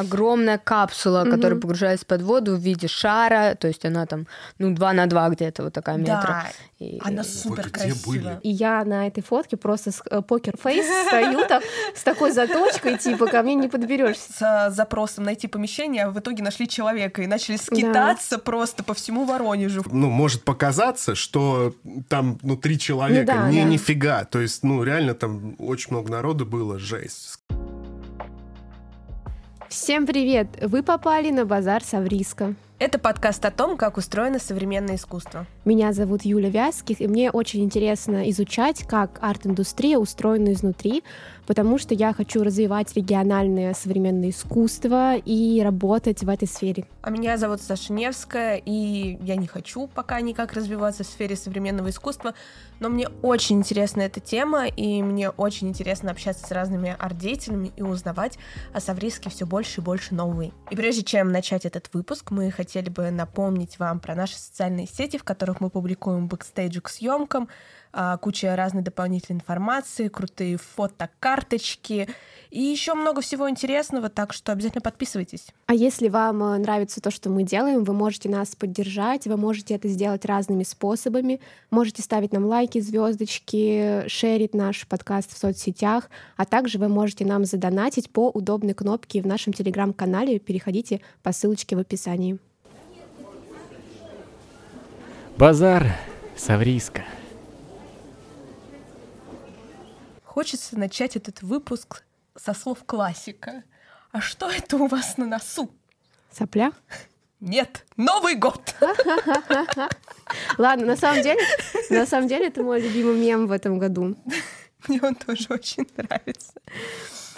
огромная капсула, Мгм. которая погружается под воду в виде шара, то есть она там, ну, 2 на 2 где-то вот такая метра. Да, И- она супер красивая. И я на этой фотке просто с э, покер-фейс стою так с такой заточкой, типа, ко мне не подберешься. С запросом найти помещение, а в итоге нашли человека и начали скитаться просто по всему Воронежу. Ну, может показаться, что там, ну, три человека. Ну да, не, да. нифига. То есть, ну, реально там очень много народу было, жесть. Всем привет! Вы попали на базар Савриска. Это подкаст о том, как устроено современное искусство. Меня зовут Юля Вязких, и мне очень интересно изучать, как арт-индустрия устроена изнутри, потому что я хочу развивать региональное современное искусство и работать в этой сфере. А меня зовут Саша Невская, и я не хочу пока никак развиваться в сфере современного искусства, но мне очень интересна эта тема, и мне очень интересно общаться с разными арт-деятелями и узнавать о Савриске все больше и больше нового. И прежде чем начать этот выпуск, мы хотели бы напомнить вам про наши социальные сети, в которых мы публикуем бэкстейджи к съемкам, а, куча разной дополнительной информации, крутые фотокарточки и еще много всего интересного, так что обязательно подписывайтесь. А если вам э, нравится то, что мы делаем, вы можете нас поддержать, вы можете это сделать разными способами. Можете ставить нам лайки, звездочки, шерить наш подкаст в соцсетях, а также вы можете нам задонатить по удобной кнопке в нашем телеграм-канале. Переходите по ссылочке в описании. Базар Савриска. Хочется начать этот выпуск со слов классика. А что это у вас на носу? Сопля? Нет, Новый год! Ладно, на самом деле, на самом деле это мой любимый мем в этом году. Мне он тоже очень нравится.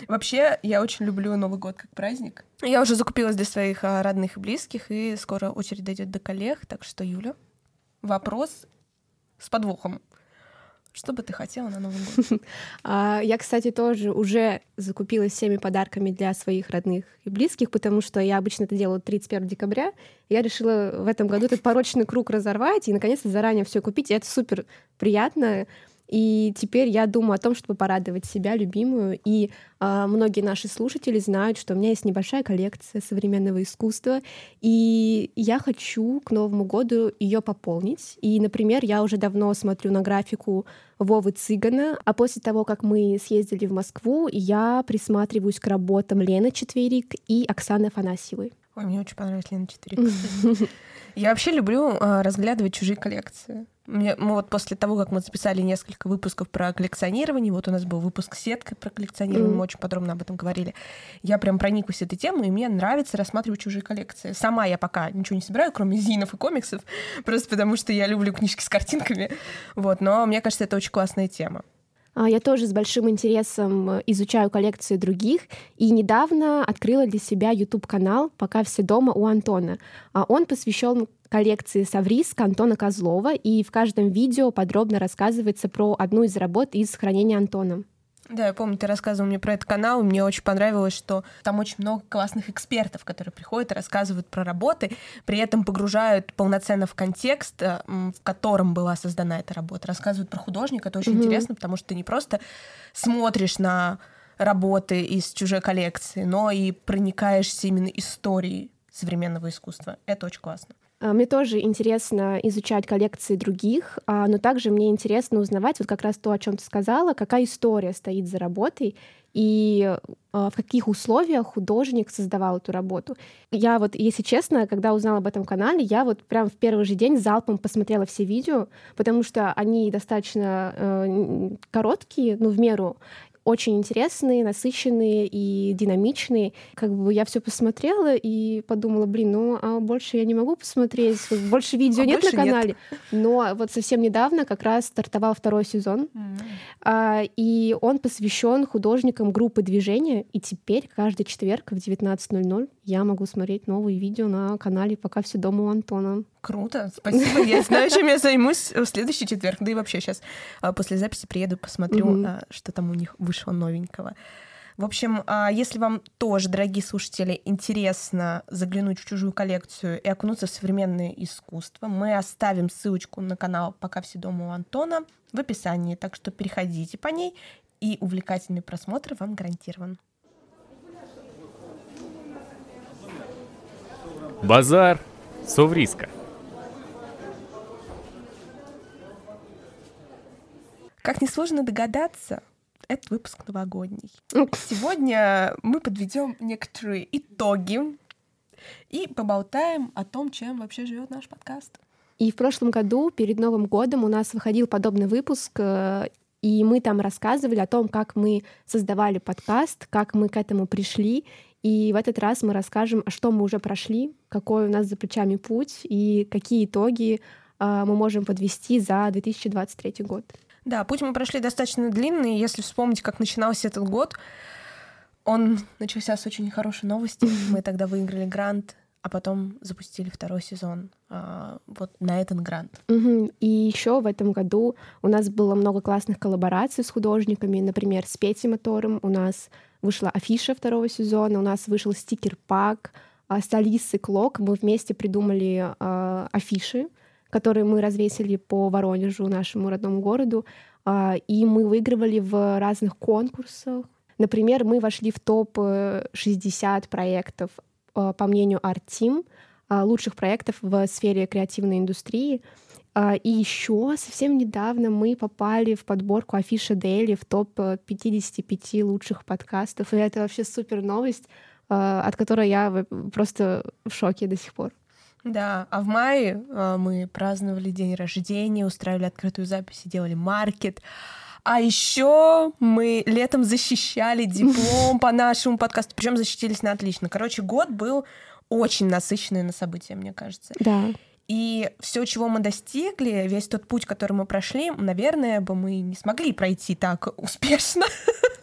Вообще, я очень люблю Новый год как праздник. Я уже закупилась для своих а, родных и близких, и скоро очередь дойдет до коллег. Так что, Юля, вопрос с подвохом. Что бы ты хотела на Новый год? А, Я, кстати, тоже уже закупилась всеми подарками для своих родных и близких, потому что я обычно это делаю 31 декабря. Я решила в этом году этот порочный круг разорвать и, наконец-то, заранее все купить. И это супер приятно. И теперь я думаю о том, чтобы порадовать себя, любимую. И а, многие наши слушатели знают, что у меня есть небольшая коллекция современного искусства, и я хочу к Новому году ее пополнить. И, например, я уже давно смотрю на графику Вовы Цыгана, а после того, как мы съездили в Москву, я присматриваюсь к работам Лены Четверик и Оксаны Афанасьевой. Ой, мне очень понравилась Лена Четверик. Я вообще люблю а, разглядывать чужие коллекции. Мне, мы вот после того, как мы записали несколько выпусков про коллекционирование, вот у нас был выпуск с сеткой про коллекционирование, Мгм. мы очень подробно об этом говорили. Я прям прониклась этой темой, и мне нравится рассматривать чужие коллекции. Сама я пока ничего не собираю, кроме зинов и комиксов, просто потому что я люблю книжки с картинками. Вот, но мне кажется, это очень классная тема. А, Я тоже с большим интересом э, изучаю коллекции других, и недавно открыла для себя YouTube-канал «Пока все дома» у Антона. А Он посвящен коллекции Савриска Антона Козлова, и в каждом видео подробно рассказывается про одну из работ из хранения Антона. Да, я помню, ты рассказывал мне про этот канал, и мне очень понравилось, что там очень много классных экспертов, которые приходят и рассказывают про работы, при этом погружают полноценно в контекст, э, в котором была создана эта работа. Рассказывают про художника, это очень Мгм. интересно, потому что ты не просто смотришь на работы из чужой коллекции, но и проникаешься именно историей современного искусства. Это очень классно. А, Мне тоже интересно изучать коллекции других, а, но также мне интересно узнавать вот как раз то, о чем ты сказала, какая история стоит за работой и а, в каких условиях художник создавал эту работу. Я вот, если честно, когда узнала об этом канале, я вот прям в первый же день залпом посмотрела все видео, потому что они достаточно э, короткие, ну, в меру, очень интересные, насыщенные и динамичные. Как бы я все посмотрела и подумала, блин, ну а больше я не могу посмотреть, больше видео А нет больше на нет. канале. Но вот совсем недавно как раз стартовал второй сезон, а, и он посвящен художникам группы движения. И теперь каждый четверг в 19.00 я могу смотреть новые видео на канале «Пока все дома у Антона». Круто, спасибо. Я знаю, чем я займусь в следующий четверг. Да и вообще сейчас после записи приеду, посмотрю, а, что там у них вышло новенького. В общем, а, если вам тоже, дорогие слушатели, интересно заглянуть в чужую коллекцию и окунуться в современное искусство, мы оставим ссылочку на канал «Пока все дома у Антона» в описании, так что переходите по ней, и увлекательный просмотр вам гарантирован. Базар Совриска. Как несложно догадаться, этот выпуск новогодний. Сегодня мы подведем некоторые итоги и поболтаем о том, чем вообще живет наш подкаст. И в прошлом году, перед Новым годом, у нас выходил подобный выпуск, э, и мы там рассказывали о том, как мы создавали подкаст, как мы к этому пришли. И в этот раз мы расскажем, что мы уже прошли, какой у нас за плечами путь и какие итоги э, мы можем подвести за 2023 год. Да, путь мы прошли достаточно длинный. Если вспомнить, как начинался этот год, он начался с очень хорошей новости. Мы тогда выиграли грант, а потом запустили второй сезон а, вот на этот грант. Мгм. И еще в этом году у нас было много классных коллабораций с художниками. Например, с Петей Мотором у нас вышла афиша второго сезона, у нас вышел стикер-пак. а С Алисой Клок мы вместе придумали а, афиши, которые мы развесили по Воронежу, нашему родному городу. А, И мы выигрывали в разных конкурсах. Например, мы вошли в топ-60 проектов, а, по мнению Art Team, а, лучших проектов в сфере креативной индустрии. А, И еще совсем недавно мы попали в подборку Афиша Daily в топ-55 лучших подкастов. И это вообще супер новость, от которой я просто в шоке до сих пор. Да, а в мае а, мы праздновали день рождения, устраивали открытую запись и делали маркет. А еще мы летом защищали диплом по нашему подкасту, причем защитились на отлично. Короче, год был очень насыщенный на события, мне кажется. Да. И все, чего мы достигли, весь тот путь, который мы прошли, наверное, бы мы не смогли пройти так успешно,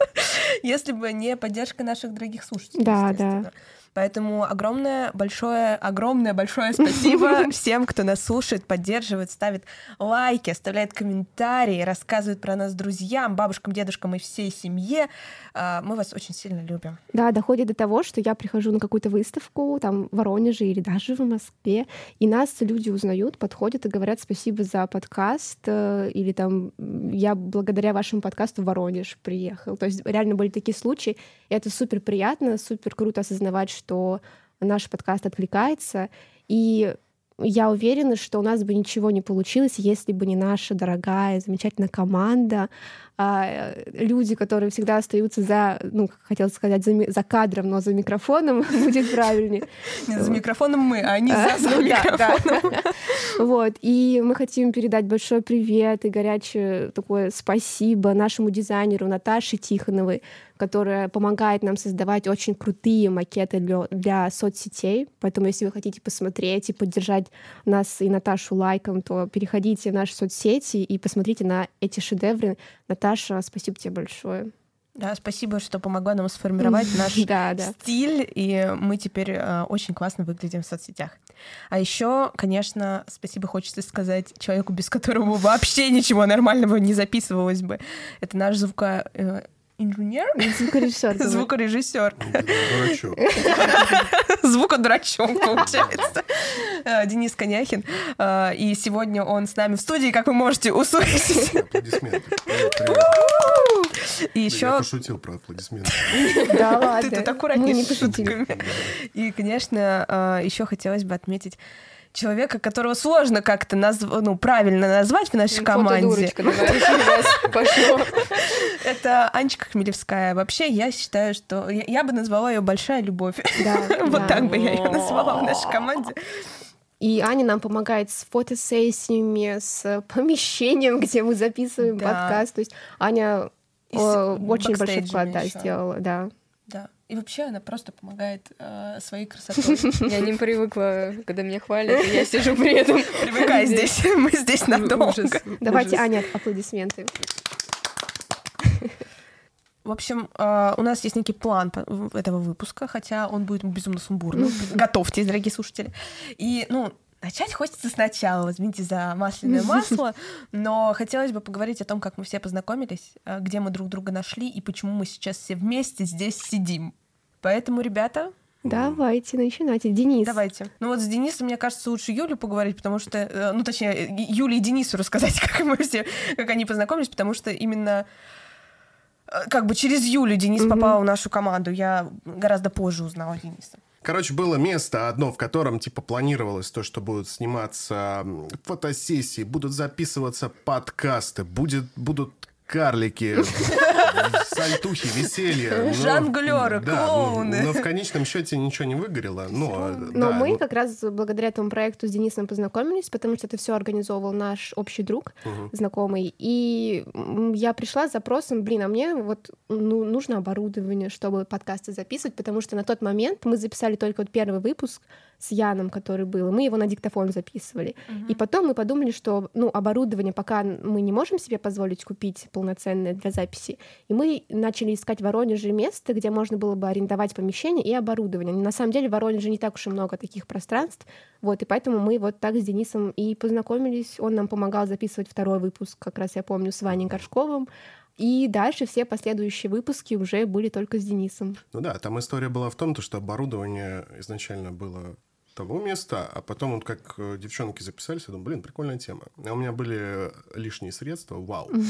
если бы не поддержка наших дорогих слушателей. Да, естественно. Поэтому огромное, большое, огромное, большое спасибо всем, кто нас слушает, поддерживает, ставит лайки, оставляет комментарии, рассказывает про нас друзьям, бабушкам, дедушкам и всей семье. А, Мы вас очень сильно любим. Да, доходит до того, что я прихожу на какую-то выставку, там, в Воронеже или даже в Москве, и нас люди узнают, подходят и говорят спасибо за подкаст, э, или там, я благодаря вашему подкасту в Воронеж приехал. То есть реально были такие случаи, и это супер приятно, супер круто осознавать, что наш подкаст откликается, и я уверена, что у нас бы ничего не получилось, если бы не наша дорогая, замечательная команда, а, люди, которые всегда остаются за, ну, как хотела сказать, за, за кадром, но за микрофоном будет правильнее. Не за микрофоном мы, а не А, за, ну микрофоном. Вот, и мы хотим передать большой привет и горячее такое спасибо нашему дизайнеру Наташе Тихоновой, которая помогает нам создавать очень крутые макеты для, для соцсетей. Поэтому, если вы хотите посмотреть и поддержать нас и Наташу лайком, то переходите в наши соцсети и посмотрите на эти шедевры. Наташа, спасибо тебе большое. Да, спасибо, что помогла нам сформировать наш Да, да. стиль, и мы теперь э, очень классно выглядим в соцсетях. А еще, конечно, спасибо хочется сказать человеку, без которого вообще ничего нормального не записывалось бы. Это наш звука э, инженер, Звукорежиссер. звукорежиссер, Дурачок. звукодурачок, получается. Э, Денис Коняхин. Э, И сегодня он с нами в студии, как вы можете услышать. И Я еще пошутил про аплодисменты. Да ладно. Ты тут Мы аккуратнее не с шутками. И, конечно, еще хотелось бы отметить человека, которого сложно как-то назв... ну, правильно назвать в нашей команде. Раз пошло. Это Анечка Хмелевская. Вообще, я считаю, что я, бы назвала ее большая любовь. Вот так бы я ее назвала в нашей команде. И Аня нам помогает с фотосессиями, с помещением, где мы записываем Да. подкаст. То есть Аня э, очень большой вклад да, сделала, да. Да. И вообще она просто помогает э, своей красотой. Я не привыкла, когда меня хвалят, я сижу при этом. Привыкай здесь, мы здесь надолго. Ужас, Давайте. Аня, аплодисменты. В общем, э, у нас есть некий план этого выпуска, хотя он будет безумно сумбурным. Готовьтесь, дорогие слушатели. И, ну, начать хочется сначала, возьмите за масляное масло, но хотелось бы поговорить о том, как мы все познакомились, э, где мы друг друга нашли и почему мы сейчас все вместе здесь сидим. Поэтому, ребята, Давайте, начинайте. Денис. давайте. Ну вот с Денисом, мне кажется, лучше Юлю поговорить, потому что, э, ну точнее, Юле и Денису рассказать, как мы все, как они познакомились, потому что именно э, как бы через Юлю Денис Мгм. попал в нашу команду. Я гораздо позже узнала Дениса. Короче, было место одно, в котором, типа, планировалось то, что будут сниматься фотосессии, будут записываться подкасты, будет, будут карлики, сальтухи, веселье. но- Жонглёры, да, клоуны. Но в конечном счете ничего не выгорело. Но, Но да, мы ну, как раз благодаря этому проекту с Денисом познакомились, потому что это все организовывал наш общий друг, знакомый. И я пришла с запросом, блин, а мне вот ну, нужно оборудование, чтобы подкасты записывать, потому что на тот момент мы записали только вот первый выпуск с Яном, который был, и мы его на диктофон записывали. И потом мы подумали, что ну, оборудование пока мы не можем себе позволить купить полноценное для записи, и мы начали искать в Воронеже место, где можно было бы арендовать помещение и оборудование. На самом деле в Воронеже не так уж и много таких пространств, вот, и поэтому мы вот так с Денисом и познакомились. Он нам помогал записывать второй выпуск, как раз я помню, с Ваней Горшковым. И дальше все последующие выпуски уже были только с Денисом. Ну да, там история была в том, то, что оборудование изначально было того места, а потом вот как э, девчонки записались, я думаю, блин, прикольная тема. А у меня были лишние средства, вау.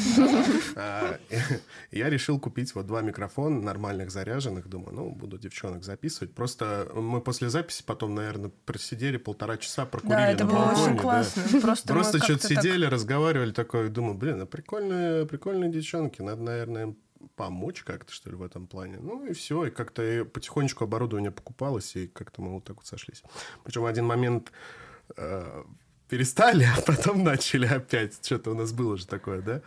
А, Я решил купить вот два микрофона нормальных заряженных, думаю, ну, буду девчонок записывать. Просто мы после записи потом, наверное, просидели полтора часа, прокурили это на было очень классно. Просто, что-то сидели, разговаривали, такой, думаю, блин, а прикольные, прикольные девчонки, надо, наверное, помочь как-то, что ли, в этом плане. Ну и все, и как-то потихонечку оборудование покупалось, и как-то мы вот так вот сошлись. Причем один момент э, перестали, а потом начали опять. Что-то у нас было же такое, да?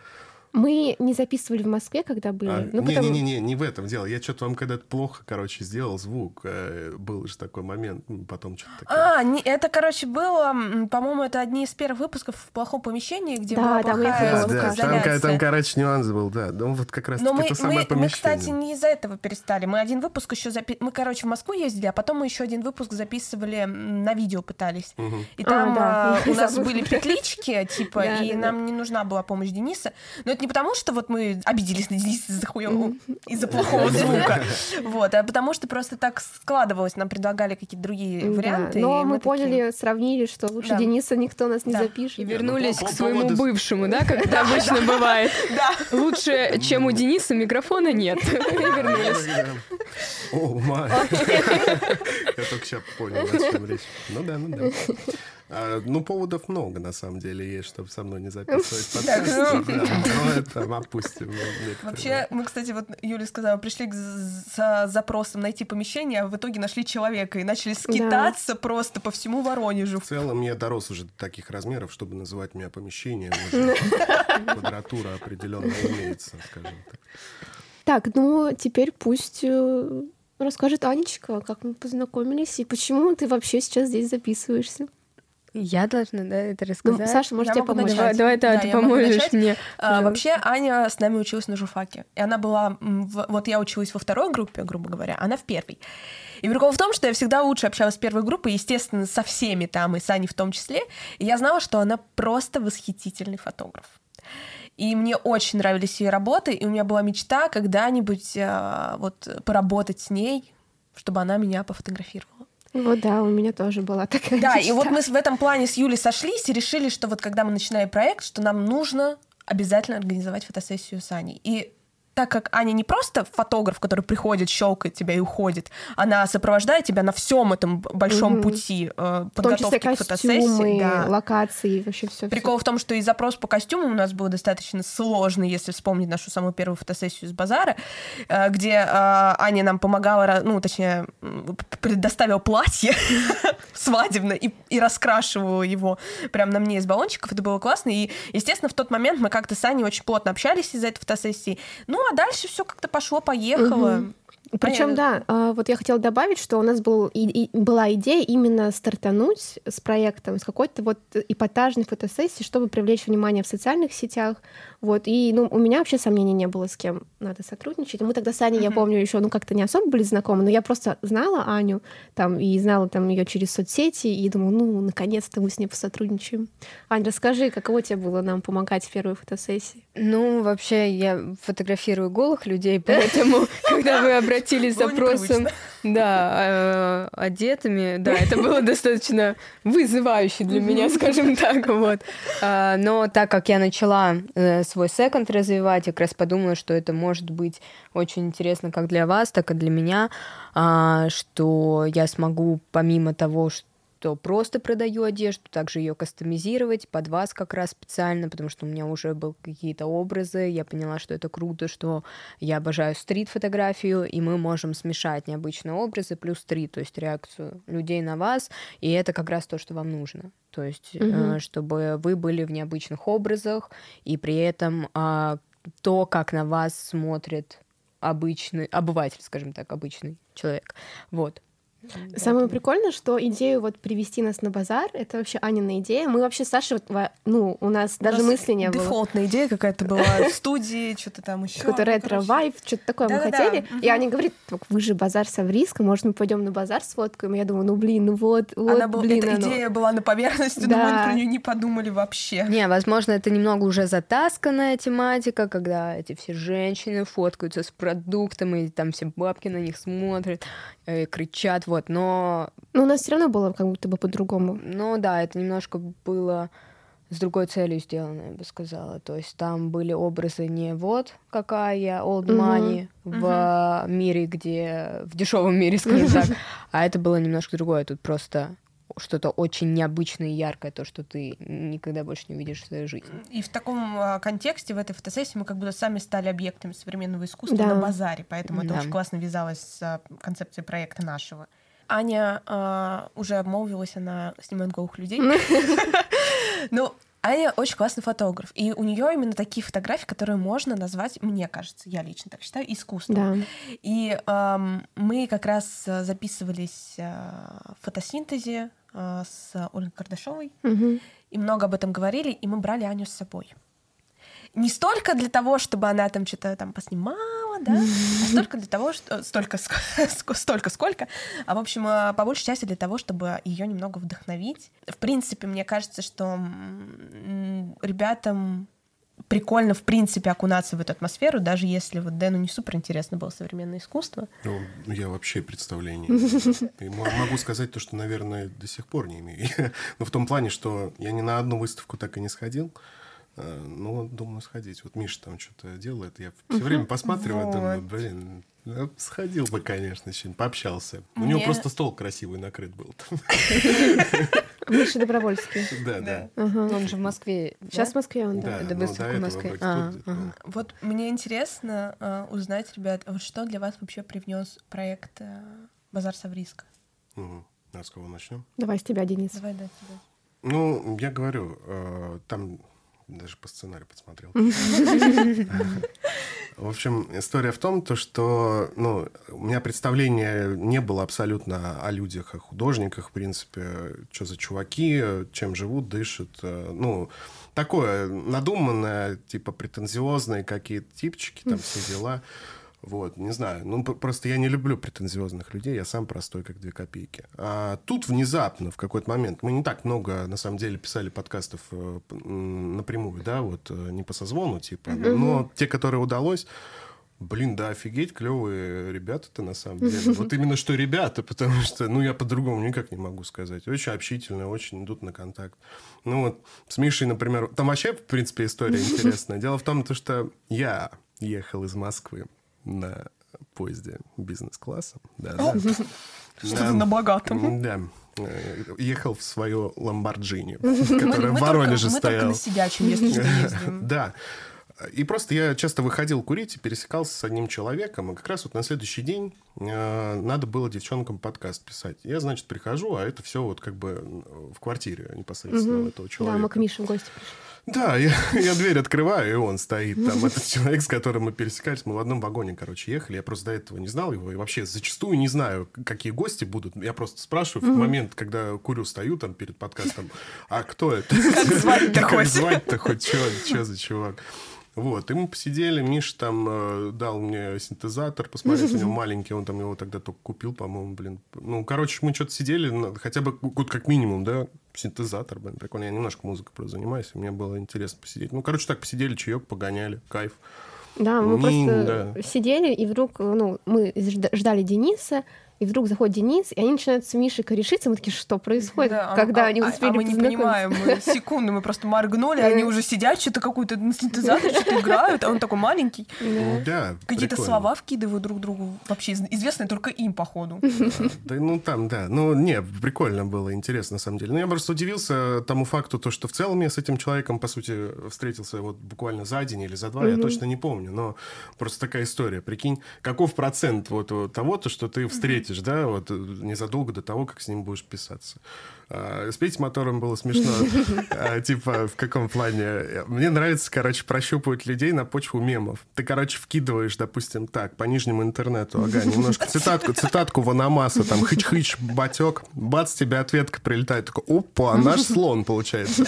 Мы не записывали в Москве, когда были. А, ну, потому- Не-не-не, не в этом дело. Я что-то вам когда-то плохо, короче, сделал звук. э, Был же такой момент, ну, потом что-то такое. А, не- это, короче, было, по-моему, это одни из первых выпусков в плохом помещении, где Да, была там плохая Да, да, там, там, короче, нюанс был, да. Ну, вот как раз Но мы, это самое мы, мы, помещение. кстати, не из-за этого перестали. Мы один выпуск еще запи... Мы, короче, в Москву ездили, а потом мы еще один выпуск записывали на видео пытались. Мгм. И там да, а, я у нас были петлички, типа, Да, и да, нам не нужна была помощь Дениса. Но это не потому, что вот мы обиделись на Дениса из-за хуёвого, из-за плохого звука. Вот, а потому что просто так складывалось. Нам предлагали какие-то другие варианты. Но мы, поняли, сравнили, что лучше. Дениса никто нас не запишет. И ну, вернулись по- к своему бывшему, да, как это обычно бывает. Да. Лучше, чем у Дениса, микрофона нет. И вернулись. О, май. Я только сейчас понял, о чем речь. Ну да, ну да. А, Ну, поводов много, на самом деле, есть, чтобы со мной не записывать подкасты. ну. да. Но это опустим. Вообще, мы, кстати, вот Юля сказала, пришли за запросом найти помещение, а в итоге нашли человека и начали скитаться просто по всему Воронежу. В целом, я дорос уже до таких размеров, чтобы называть меня помещением. Уже Квадратура определенно имеется, скажем так. Так, ну теперь пусть э, расскажет Анечка, как мы познакомились и почему ты вообще сейчас здесь записываешься. Я должна, да, это Ну, рассказать? Саша, может Я тебе помочь? начать. Давай, давай, Да, ты поможешь начать. мне. А, вообще, Аня с нами училась на журфаке. И она была... в- Вот я училась во второй группе, грубо говоря, она в первой. И прикол в том, что я всегда лучше общалась с первой группой, естественно, со всеми там, и с Аней в том числе. И я знала, что она просто восхитительный фотограф. И мне очень нравились ее работы, и у меня была мечта когда-нибудь а, вот поработать с ней, чтобы она меня пофотографировала. Вот да, у меня тоже была такая Да, и мечта. вот мы в этом плане с Юлей сошлись и решили, что вот когда мы начинали проект, что нам нужно обязательно организовать фотосессию с Аней. И так как Аня не просто фотограф, который приходит, щелкает тебя и уходит, она сопровождает тебя на всем этом большом Мгм. пути э, в том числе подготовки к костюмы, фотосессии. да. локации, вообще все. Прикол в том, что и запрос по костюмам у нас был достаточно сложный, если вспомнить нашу самую первую фотосессию с базара, э, где э, Аня нам помогала, ну, точнее, предоставила платье свадебное и, и раскрашивала его прямо на мне из баллончиков. Это было классно. И, естественно, в тот момент мы как-то с Аней очень плотно общались из-за этой фотосессии. Ну, а дальше все как-то пошло-поехало. Мгм. Причем, Аня- да, а, вот я хотела добавить, что у нас был, и, и была идея именно стартануть с проектом, с какой-то вот эпатажной фотосессии, чтобы привлечь внимание в социальных сетях. Вот, и ну, у меня вообще сомнений не было, с кем надо сотрудничать. Мы тогда с Аней, я помню, еще ну, как-то не особо были знакомы, но я просто знала Аню там, и знала там ее через соцсети, и думала, ну, наконец-то мы с ней посотрудничаем. Ань, расскажи, каково тебе было нам помогать в первой фотосессии? Ну, вообще, я фотографирую голых людей, поэтому, когда вы обратились с запросом, да, э, одетыми, да, это было достаточно вызывающе для меня, скажем так, вот. А, Но так как я начала э, свой секонд развивать. Я как раз подумала, что это может быть очень интересно как для вас, так и для меня, а, что я смогу помимо того, что то просто продаю одежду, также ее кастомизировать под вас как раз специально, потому что у меня уже был какие-то образы, я поняла, что это круто, что я обожаю стрит-фотографию, и мы можем смешать необычные образы плюс стрит, то есть реакцию людей на вас, и это как раз то, что вам нужно. То есть, Мгм. чтобы вы были в необычных образах, и при этом а, то, как на вас смотрит обычный, обыватель, скажем так, обычный человек. Вот. Самое прикольное, что идею вот привести нас на базар, это вообще Анина идея. Мы вообще с Сашей, ну, у нас даже У нас мысли не было. Дефолтная идея какая-то была в студии, что-то там еще. Какой-то ретро-вайб, что-то такое мы хотели. И Аня говорит, «Так вы же базар Савриска, может, мы пойдем на базар сфоткаем? Я думаю, ну, блин, ну вот, вот, Она была, эта идея была на поверхности, мы про нее не подумали вообще. Не, возможно, это немного уже затасканная тематика, когда эти все женщины фоткаются с продуктом, и там все бабки на них смотрят, э, кричат, вот. Но, Но у нас все равно было как будто бы по-другому. ну да, это немножко было с другой целью сделано, я бы сказала. То есть там были образы не вот какая я, old money в мире, где... в дешевом мире, скажем так, а это было немножко другое. Тут просто что-то очень необычное и яркое, то, что ты никогда больше не увидишь в своей жизни. И в таком а, контексте, в этой фотосессии, мы как будто сами стали объектами современного искусства Да. на базаре, поэтому это Да. очень классно вязалось с а, концепцией проекта нашего. Аня а, уже обмолвилась, она снимает голых людей. Ну, Аня очень классный фотограф, и у нее именно такие фотографии, которые можно назвать, мне кажется, я лично так считаю, искусством. Да. И мы как раз а, записывались а, в фотосинтезе с Ольгой Кардашовой, и много об этом говорили, и мы брали Аню с собой. Не столько для того, чтобы она там что-то там поснимала, да, а столько для того, что столько, столько сколько, а в общем а, по большей части для того, чтобы ее немного вдохновить. В принципе, мне кажется, что ребятам прикольно в принципе окунаться в эту атмосферу, даже если вот Дэну не супер интересно было современное искусство. Ну, я вообще мо- могу сказать то, что, наверное, до сих пор не имею. Но в том плане, что я ни на одну выставку так и не сходил. Э, Ну, думаю, сходить. Вот Миша там что-то делает. Я все время посматриваю, думаю, блин, ну, сходил бы, конечно, с чем-нибудь, пообщался. У него просто стол красивый накрыт был. Миша Добровольский. Да, да. Ага. Он же в Москве. Сейчас в Москве он, да. Да, выставка до в Москве. А. Вот мне интересно а, узнать, ребят, вот что для вас вообще привнес проект а, Базар Савриска? А с кого начнем? Давай с тебя, Денис. Давай, да, тебе. Ну, я говорю, э, там даже по сценарию подсмотрел. В общем, история в том, то, что ну, у меня представление не было абсолютно о людях, о художниках, в принципе, что за чуваки, чем живут, дышат. э, Ну, такое надуманное, типа претензиозные какие-то типчики, там все дела. Вот, не знаю. Ну, просто я не люблю претензиозных людей, я сам простой, как две копейки. А тут внезапно, в какой-то момент, мы не так много, на самом деле, писали подкастов э, напрямую, да, вот, э, не по созвону, типа, но те, которые удалось, блин, да, офигеть, клевые ребята-то на самом деле. Вот именно что ребята, потому что, ну, я по-другому никак не могу сказать. Очень общительные, очень идут на контакт. Ну, вот с Мишей, например, там вообще, в принципе, история интересная. Дело в том, то, что я ехал из Москвы на поезде бизнес-классом. Да, да. Что-то на богатом. Да. Э, Ехал в свое Ламборджини, которое в Воронеже только, Мы только стояло. на сидячем, если что, ездим. Да. И просто я часто выходил курить и пересекался с одним человеком, и как раз вот на следующий день э, надо было девчонкам подкаст писать. Я, значит, прихожу, а это все вот как бы в квартире непосредственно у этого Да, человека. мы к Мише в гости пришли. Да, я, я дверь открываю, и он стоит там. Этот человек, с которым мы пересекались, мы в одном вагоне, короче, ехали. Я просто до этого не знал его. И вообще зачастую не знаю, какие гости будут. Я просто спрашиваю в момент, когда курю, стою там перед подкастом, а кто это? Как звать-то Как хоть? звать-то хоть? Что за чувак? Вот, и мы посидели, Миша там э, дал мне синтезатор, посмотреть, у него маленький, он там его тогда только купил, по-моему, блин. Ну, короче, мы что-то сидели, на- хотя бы вот как минимум, да, синтезатор, блин, прикольно. Я немножко музыкой просто занимаюсь, и мне было интересно посидеть. Ну, короче, так посидели, чаек погоняли, кайф. Да, мы Не, просто да. сидели, и вдруг, ну, мы жда- ждали Дениса, и вдруг заходит Денис, и они начинают с Мишей корешиться, мы такие, что происходит, Да, а- когда а, они а- успели а мы не понимаем, мы секунду, мы просто моргнули, они уже сидят, что-то какую-то на синтезаторе, что-то играют, а он такой маленький. Да. Да, Какие-то слова вкидывают друг другу, вообще из- известные только им, походу. Да, ну там, да. Ну, не, прикольно было, интересно, на самом деле. Ну, я просто удивился тому факту, то, что в целом я с этим человеком, по сути, встретился вот буквально за день или за два, я точно не помню, но просто такая история. Прикинь, каков процент вот, вот того-то, что ты встретишь, да, вот э, незадолго до того, как с ним будешь писаться. А, с Петей Мотором было смешно. А, Типа, в каком плане? Мне нравится, короче, прощупывать людей на почву мемов. Ты, короче, вкидываешь, допустим, так, по нижнему интернету, ага, немножко цитатку, цитатку Ванамаса, там, хыч-хыч, батек, бац, тебе ответка прилетает. Такой, опа, наш слон, получается.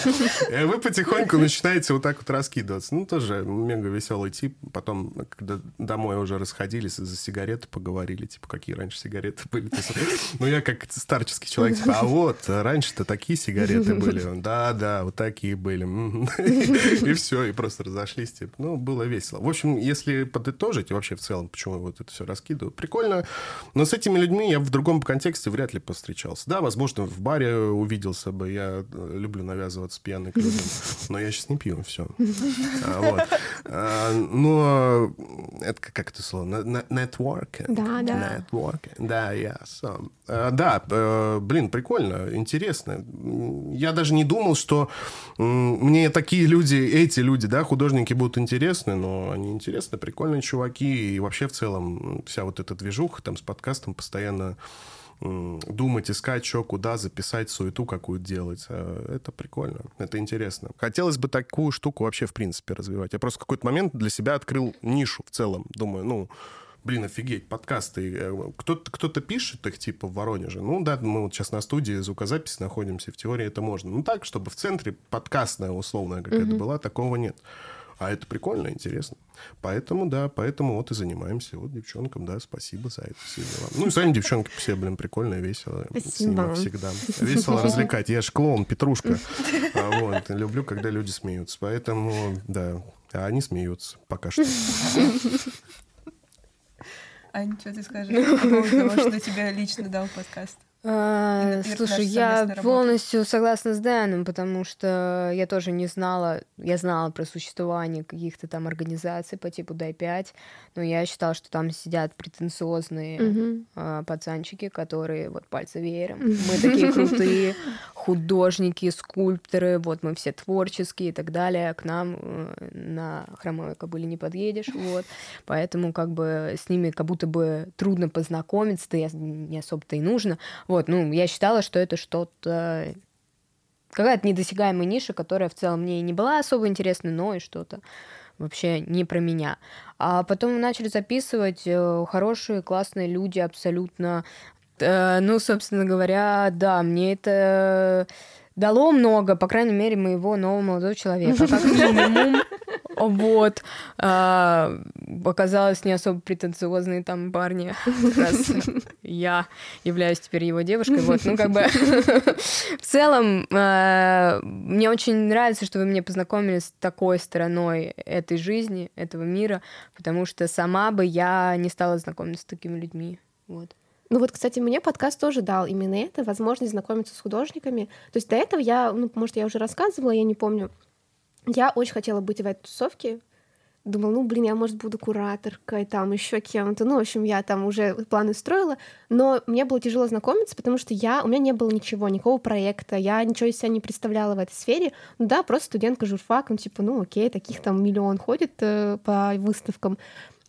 И вы потихоньку начинаете вот так вот раскидываться. Ну, тоже мега веселый тип. Потом, когда домой уже расходились, за сигареты поговорили, типа, какие раньше сигареты были. Ну, я как старческий человек, типа, а вот, раньше-то такие сигареты были. Он, Да, да, вот такие были. И все, и просто разошлись. Типа. Ну, было весело. В общем, если подытожить, и вообще в целом, почему я вот это все раскидываю, прикольно. Но с этими людьми я в другом контексте вряд ли повстречался. Да, возможно, в баре увиделся бы. Я э, люблю навязываться пьяный к людям. Но я сейчас не пью, все. Вот. А, Но это как- это слово? Networking. Да, да. Networking. Да. Um, э, Да, э, блин, прикольно, интересно. М, Я даже не думал, что мне такие люди, эти люди, да, художники будут интересны, но они интересны, прикольные чуваки. И вообще в целом вся вот эта движуха там с подкастом постоянно думать, искать, что, куда записать, суету какую делать. А, Это прикольно, это интересно. Хотелось бы такую штуку вообще, в принципе, развивать. Я просто в какой-то момент для себя открыл нишу в целом. Думаю, ну, блин, офигеть, подкасты. Э, Кто-то, кто-то пишет их, типа, в Воронеже. Ну, да, мы вот сейчас на студии звукозаписи находимся, в теории это можно. Ну, так, чтобы в центре подкастная условная какая-то была, такого нет. А это прикольно, интересно. Поэтому, да, поэтому вот и занимаемся. Вот девчонкам, да, спасибо за это все дела. Ну, и сами девчонки все, блин, прикольные, весело. С Спасибо. всегда. Весело развлекать. Я же клоун, Петрушка. А вот, люблю, когда люди смеются. Поэтому, да, а они смеются пока что. Ань, что ты скажешь по поводу того, что тебе лично дал подкаст? А, например, Слушай, я работа. полностью согласна с Дэном, потому что я тоже не знала, я знала про существование каких-то там организаций по типу Дай 5, но я считала, что там сидят претенциозные а, пацанчики, которые вот пальцы веером. Мы такие крутые художники, скульпторы, вот мы все творческие и так далее. К нам э, на хромой кобыле не подъедешь, вот. Поэтому как бы с ними как будто бы трудно познакомиться, да и не особо-то и нужно. Вот, ну, я считала, что это что-то какая-то недосягаемая ниша, которая в целом мне не была особо интересна, но и что-то вообще не про меня. А потом мы начали записывать э, хорошие, классные люди, абсолютно. Э, ну, собственно говоря, да, мне это дало много, по крайней мере, моего нового молодого человека, как минимум. Вот. А, оказалось, не особо претенциозные там парни. Раз я являюсь теперь его девушкой. Вот, ну, как бы в целом э, мне очень нравится, что вы меня познакомили с такой стороной этой жизни, этого мира, потому что сама бы я не стала знакомиться с такими людьми. Вот. Ну вот, кстати, мне подкаст тоже дал именно это, возможность знакомиться с художниками. То есть до этого я, ну, может, я уже рассказывала, я не помню. Я очень хотела быть в этой тусовке. Думала, ну, блин, я, может, буду кураторкой, там, еще кем-то. Ну, в общем, я там уже планы строила. Но мне было тяжело знакомиться, потому что я, у меня не было ничего, никакого проекта. Я ничего из себя не представляла в этой сфере. Ну да, просто студентка журфак, ну, типа, ну, окей, таких там миллион ходит э, по выставкам.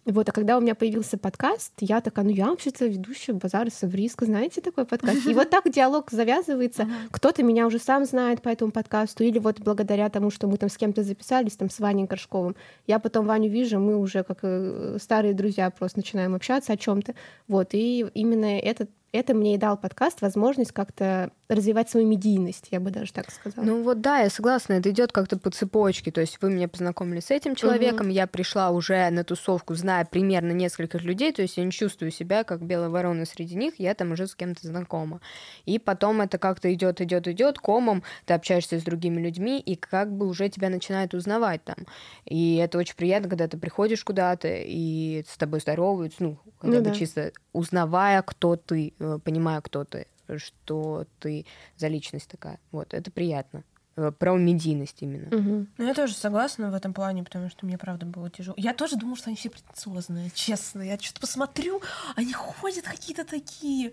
Вот, а когда у меня появился подкаст, я такая, ну я вообще-то ведущая базара Савриска, знаете такой подкаст? И вот так диалог завязывается. Кто-то меня уже сам знает по этому подкасту, или вот благодаря тому, что мы там с кем-то записались, там с Ваней Горшковым, я потом Ваню вижу, мы уже как э, старые друзья просто начинаем общаться о чем то Вот, и именно этот это мне и дал подкаст возможность как-то развивать свою медийность, я бы даже так сказала. Ну вот да, я согласна, это идет как-то по цепочке. То есть вы меня познакомили с этим человеком, угу. я пришла уже на тусовку, зная примерно нескольких людей, то есть я не чувствую себя как белая ворона среди них, я там уже с кем-то знакома. И потом это как-то идет, идет, идет комом, ты общаешься с другими людьми, и как бы уже тебя начинают узнавать там. И это очень приятно, когда ты приходишь куда-то, и с тобой здороваются, ну, хотя ну, бы да. чисто узнавая, кто ты, э, понимая, кто ты что ты за личность такая. Вот, это приятно. Э, про медийность именно. Угу. Ну, я тоже согласна в этом плане, потому что мне, правда, было тяжело. Я тоже думала, что они все претенциозные, честно. Я что-то посмотрю, они ходят какие-то такие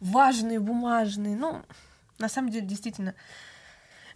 важные, бумажные. Ну, на самом деле, действительно,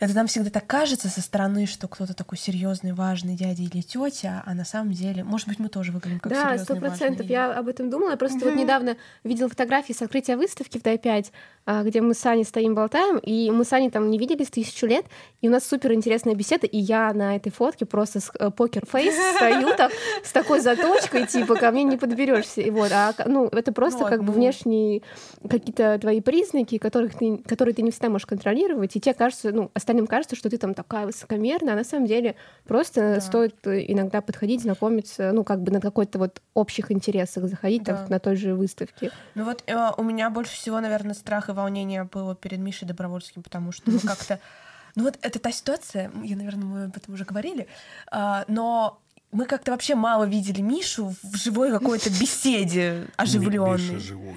это нам всегда так кажется со стороны, что кто-то такой серьезный, важный дядя или тетя, а на самом деле, может быть, мы тоже выглядим как Да, сто процентов. Я об этом думала. Я просто вот недавно видела фотографии с открытия выставки в Дай-5, а, где мы с Аней стоим, болтаем, и мы с Аней там не виделись тысячу лет, и у нас супер интересная беседа, и я на этой фотке просто с э, покер-фейс стою там с такой заточкой, типа, ко мне не подберешься. И вот, а, ну, это просто как бы внешние какие-то твои признаки, которых ты, которые ты не всегда можешь контролировать, и тебе кажется, ну, остальным кажется, что ты там такая высокомерная, а на самом деле просто стоит иногда подходить, знакомиться, ну, как бы на какой-то вот общих интересах заходить там на той же выставке. Ну вот э, у меня больше всего, наверное, страх и волнение было перед Мишей Добровольским, потому что мы как-то... Ну вот это та ситуация, я, наверное, мы об этом уже говорили, а, но мы как-то вообще мало видели Мишу в живой какой-то беседе оживленной. Миша живой.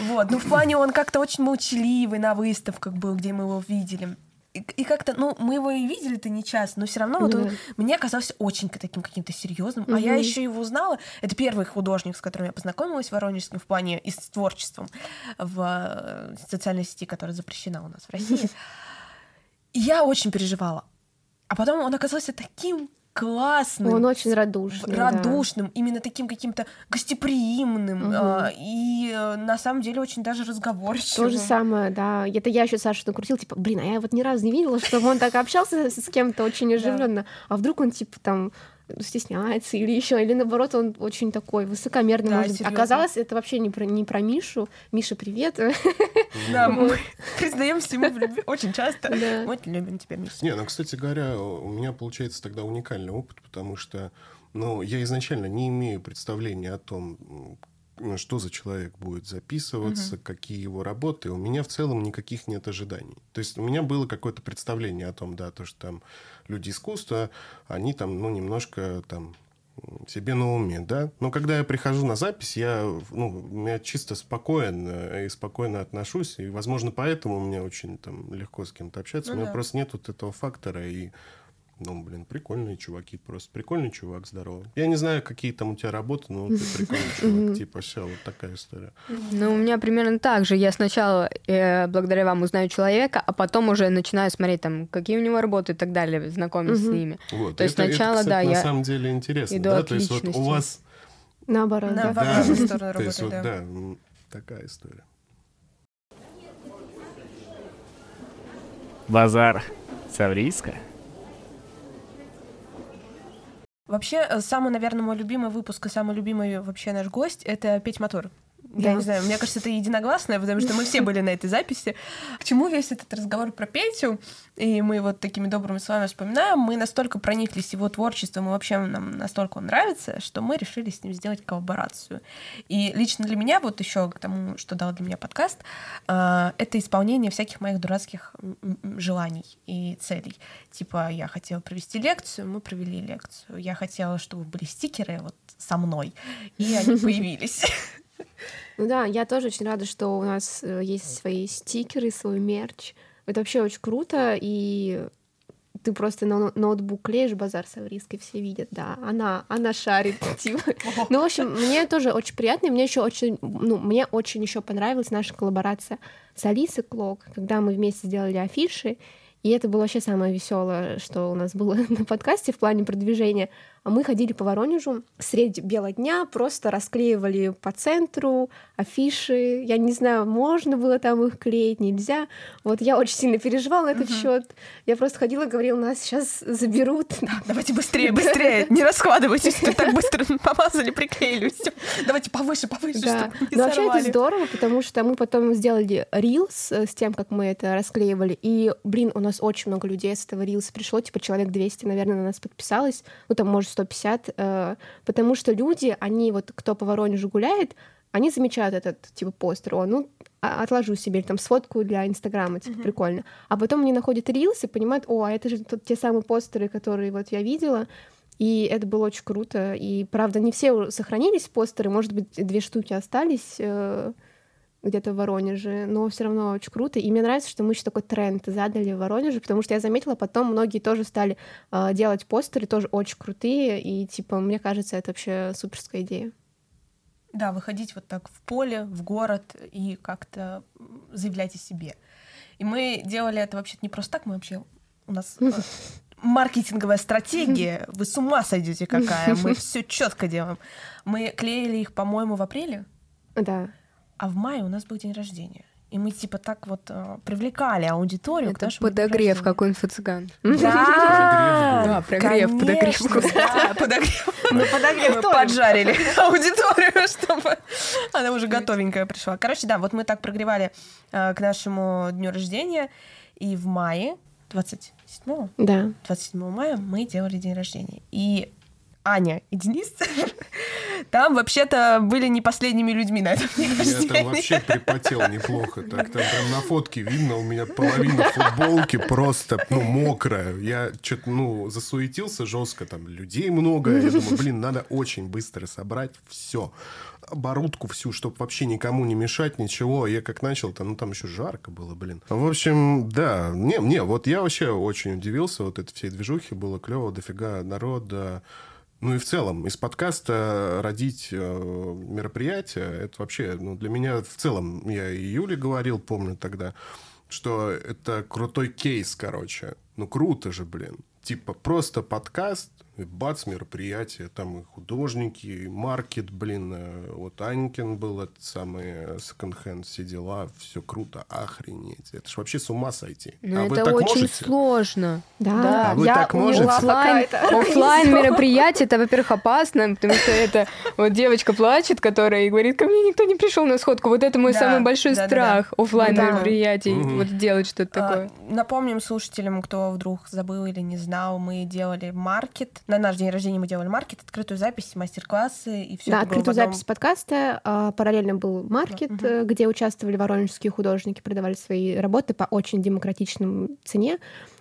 Вот, ну в плане он как-то очень молчаливый на выставках был, где мы его видели. И, и как-то, ну, мы его и видели-то не часто, но все равно вот он мне оказался очень таким каким-то серьезным. Mm-hmm. А я еще его узнала. Это первый художник, с которым я познакомилась в Воронежском в плане и с творчеством в э, социальной сети, которая запрещена у нас в России. И я очень переживала. А потом он оказался таким классным. Он очень радушный. Радушным, да. именно таким каким-то гостеприимным. Угу. Э, и э, на самом деле очень даже разговорчивым. То же самое, да. Это я еще Сашу накрутил, типа, блин, а я вот ни разу не видела, чтобы он так общался с кем-то очень оживленно. А вдруг он, типа, там стесняется или еще, или наоборот, он очень такой высокомерный. Да, может Оказалось, это вообще не про, не про Мишу. Миша, привет. Да, мы признаемся ему очень часто. Мы очень любим тебя, Миша. Не, ну, кстати говоря, у меня получается тогда уникальный опыт, потому что ну, я изначально не имею представления о том, что за человек будет записываться, угу. какие его работы. У меня в целом никаких нет ожиданий. То есть у меня было какое-то представление о том, да, то, что там люди искусства, они там, ну, немножко там себе на уме, да. Но когда я прихожу на запись, я, ну, я чисто спокоен и спокойно отношусь, и, возможно, поэтому мне очень там легко с кем-то общаться. Ну, у меня да. просто нет вот этого фактора, и ну, блин, прикольные чуваки, просто прикольный чувак, здорово. Я не знаю, какие там у тебя работы, но ты прикольный чувак, типа, все, вот такая история. Ну, у меня примерно так же. Я сначала, э, благодаря вам, узнаю человека, а потом уже начинаю смотреть, там, какие у него работы и так далее, знакомиться с ними. Вот. То есть сначала, да, я... на самом деле интересно, да? То есть вот у вас... Наоборот, да. Да, То есть вот, да, такая история. Базар. Саврийская. Вообще, э, самый, наверное, мой любимый выпуск и самый любимый вообще наш гость — это «Петь мотор». Я не знаю, мне кажется, это единогласное, потому что мы все были на этой записи. К чему весь этот разговор про Петю? И мы вот такими добрыми словами вспоминаем. Мы настолько прониклись его творчеством, и вообще нам настолько он нравится, что мы решили с ним сделать коллаборацию. И лично для меня, вот еще к тому, что дал для меня подкаст, э, это исполнение всяких моих дурацких желаний и целей. Типа, я хотела провести лекцию, мы провели лекцию. Я хотела, чтобы были стикеры вот со мной, и они появились. Ну да, я тоже очень рада, что у нас э, есть свои стикеры, свой мерч. Это вообще очень круто, и ты просто на ноутбук клеишь базар с Авриской, все видят, да, она, она шарит, типа. Ну, в общем, мне тоже очень приятно, и мне еще очень, ну, мне очень еще понравилась наша коллаборация с Алисой Клок, когда мы вместе сделали афиши, и это было вообще самое веселое, что у нас было на подкасте в плане продвижения. А мы ходили по Воронежу средь бела дня, просто расклеивали по центру афиши. Я не знаю, можно было там их клеить, нельзя. Вот я очень сильно переживала на этот счет. Я просто ходила и говорила, нас сейчас заберут. Давайте быстрее, быстрее, не раскладывайтесь, так быстро помазали, приклеили. Давайте повыше, повыше, Да. чтобы не Но вообще это здорово, потому что мы потом сделали рилс э, с тем, как мы это расклеивали. И, блин, у нас очень много людей с этого рилса пришло, типа человек 200, наверное, на нас подписалось. Ну, там, может, 150. э, Потому что люди, они вот, кто по Воронежу гуляет, они замечают этот, типа, постер. О, ну, а- отложу себе или там сфоткаю для Инстаграма, типа, прикольно. А потом они находят рилс и понимают, о, а это же тот- те самые постеры, которые вот я видела. И это было очень круто. И, правда, не все сохранились постеры, может быть, две штуки остались э, где-то в Воронеже, но все равно очень круто. И мне нравится, что мы еще такой тренд задали в Воронеже, потому что я заметила, потом многие тоже стали э, делать постеры, тоже очень крутые, и, типа, мне кажется, это вообще суперская идея. Да, выходить вот так в поле, в город и как-то заявлять о себе. И мы делали это вообще не просто так, мы вообще... У нас э, маркетинговая стратегия, вы с ума сойдете какая, мы все четко делаем. Мы клеили их, по-моему, в апреле, Да. А в мае у нас был день рождения. И мы типа так вот э, привлекали аудиторию к Это нашему дню подогрев, рождения. как у инфо-цыган. Да, прогрев, подогрев. да, подогрев. Ну, подогрев Мы тоже. поджарили аудиторию, чтобы она уже готовенькая пришла. Короче, да, вот мы так прогревали э, к нашему дню рождения, и в мае, 27 Да. 27 мая мы делали день рождения. И Аня и Денис там вообще-то были не последними людьми на этом дне Я там вообще припотел неплохо. Так, там прям на фотке видно, у меня половина футболки просто, ну, мокрая. Я что-то, ну, засуетился жестко, там людей много. Я думаю, блин, надо очень быстро собрать все. Оборудку всю, чтобы вообще никому не мешать, ничего. Я как начал-то, ну, там еще жарко было, блин. В общем, да. Не, не, вот я вообще очень удивился. Вот этой всей движухи было клево, дофига народа. Ну и в целом, из подкаста родить э, мероприятие, это вообще, ну, для меня в целом, я и Юле говорил, помню тогда, что это крутой кейс, короче. Ну, круто же, блин. Типа просто подкаст, и бац, мероприятие, там и художники, и маркет, блин, э, вот Анькин был, этот самый секонд-хенд, все дела, все круто, охренеть. Это ж вообще с ума сойти. Но а вы это так очень можете? сложно. Да, А вы я так можете? Оффлайн, оффлайн мероприятие, это, во-первых, опасно, потому что это вот девочка плачет, которая и говорит, ко мне никто не пришел на сходку. Вот это мой Да, самый большой да-да-да. страх оффлайн Да. мероприятий, Мгм. вот делать что-то такое. А, Напомним слушателям, кто вдруг забыл или не знал, мы делали маркет. На наш день рождения мы делали маркет, открытую запись, мастер-классы и все Да, открытую одном- запись подкаста. а, Параллельно был маркет, э, где участвовали воронежские художники, продавали свои работы по очень демократичным цене.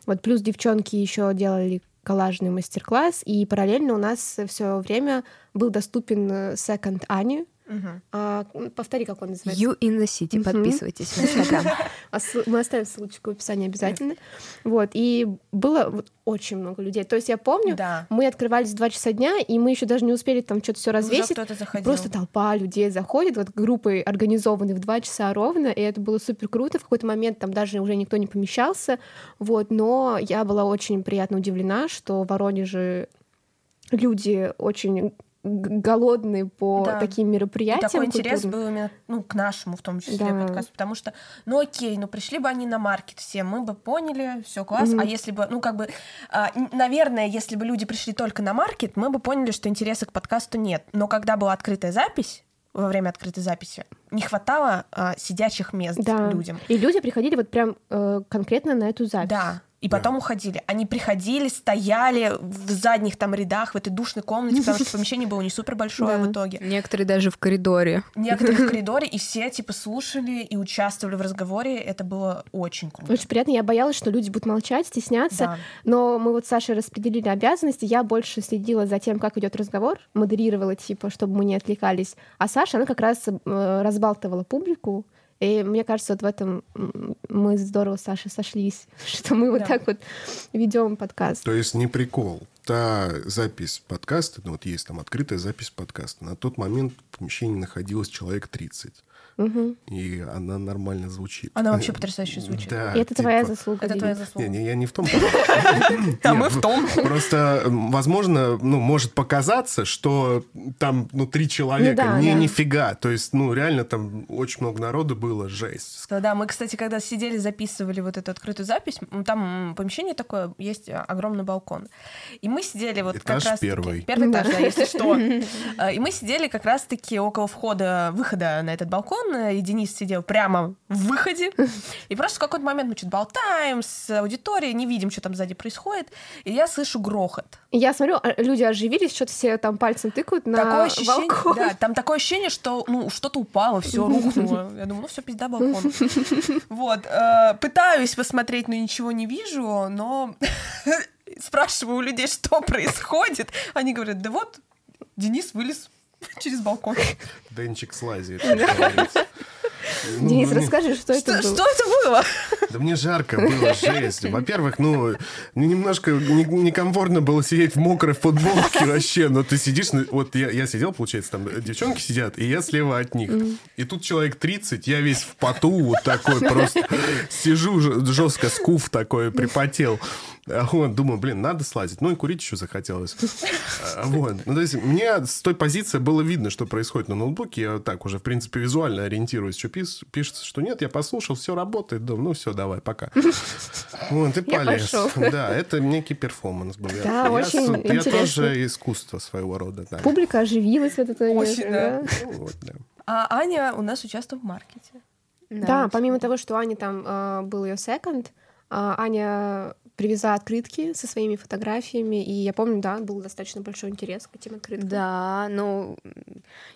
Вот плюс девчонки еще делали коллажный мастер-класс, и параллельно у нас все время был доступен э, секонд Ани. Мгм. А, повтори, как он называется. You in the city, Мгм. подписывайтесь в Инстаграм. А Мы оставим ссылочку в описании обязательно. Вот, и было вот очень много людей. То есть я помню, Да. мы открывались в 2 часа дня, и мы еще даже не успели там что-то все развесить. Просто толпа людей заходит, вот группы организованы в два часа ровно, и это было супер круто. В какой-то момент там даже уже никто не помещался, вот, но я была очень приятно удивлена, что в Воронеже люди очень голодные по Да. таким И мероприятиям. такой интерес культурным. был именно ну, к нашему, в том числе, Да. подкасту. Потому что, ну окей, ну пришли бы они на маркет все, мы бы поняли, все класс. Мгм. А если бы, ну как бы, а, наверное, если бы люди пришли только на маркет, мы бы поняли, что интереса к подкасту нет. Но когда была открытая запись, во время открытой записи, не хватало а, сидячих мест Да. людям. И люди приходили вот прям э, конкретно на эту запись. Да. И потом уходили. Они приходили, стояли в задних там рядах в этой душной комнате, потому что помещение было не супер большое Да. в итоге. Некоторые даже в коридоре. Некоторые в коридоре, и все типа слушали и участвовали в разговоре. Это было очень круто. Очень приятно. Я боялась, что люди будут молчать, стесняться. Да. Но мы вот с Сашей распределили обязанности. Я больше следила за тем, как идет разговор, модерировала, типа, чтобы мы не отвлекались. А Саша, она как раз э, разбалтывала публику. И мне кажется, вот в этом мы здорово с Сашей сошлись, что мы вот Да. так вот ведем подкаст. То есть не прикол. та запись подкаста, ну вот есть там открытая запись подкаста, на тот момент в помещении находилось человек 30. И она нормально звучит. Она вообще потрясающе звучит. Да, И это твоя типа, заслуга. Это твоя Не, заслуга. не, я не в том. А мы в том. Просто, м, возможно, ну, может показаться, что там, ну, три человека. Ну не, нифига. То есть, ну, реально там очень много народу было, жесть. Да, мы, кстати, когда сидели, записывали вот эту открытую запись, там помещение такое, есть а, огромный балкон. И мы сидели вот Этаж как раз первый. Первый этаж, да, если что. А, И мы сидели как раз-таки около входа, выхода на этот балкон, э, и Денис сидел прямо в выходе. И просто в какой-то момент мы что-то болтаем с аудиторией, не видим, что там сзади происходит, и я слышу грохот. Я смотрю, а, люди оживились, что-то все там пальцем тыкают на такое ощущение, балкон. да, там такое ощущение, что ну что-то упало, все рухнуло. Я думаю, ну все пизда балкон. Вот, э, пытаюсь посмотреть, но ничего не вижу, но спрашиваю у людей, что происходит. Они говорят, да вот, Денис вылез через балкон. Денчик слазит. Ну, Денис, мне- расскажи, что это было? что это было? Да мне жарко было, жесть. Во-первых, ну, мне немножко не- некомфортно было сидеть в мокрой футболке вообще. Но ты сидишь, ну, вот я, я сидел, получается, там девчонки сидят, и я слева от них. И тут человек 30, я весь в поту вот такой просто сижу жестко, скуф такой, припотел. А Вот, думаю, блин, надо слазить. Ну и курить еще захотелось. А, Вот. Ну, то есть мне с той позиции было видно, что происходит на ноутбуке. Я так уже, в принципе, визуально ориентируюсь. Что пис- пишется, что нет, я послушал, все работает. Думаю, ну все, давай, пока. Вот, и Я полез. пошел. Да, это некий перформанс был. Я- Да, я очень Я интересно. тоже искусство своего рода. да. Публика оживилась в этот момент. Очень, да. Ну, вот, да. А Аня у нас участвовала в маркете. Да, помимо того, что Аня там э, был ее секонд, а, Аня привезла открытки со своими фотографиями, и я помню, да, был достаточно большой интерес к этим открыткам. Да, ну,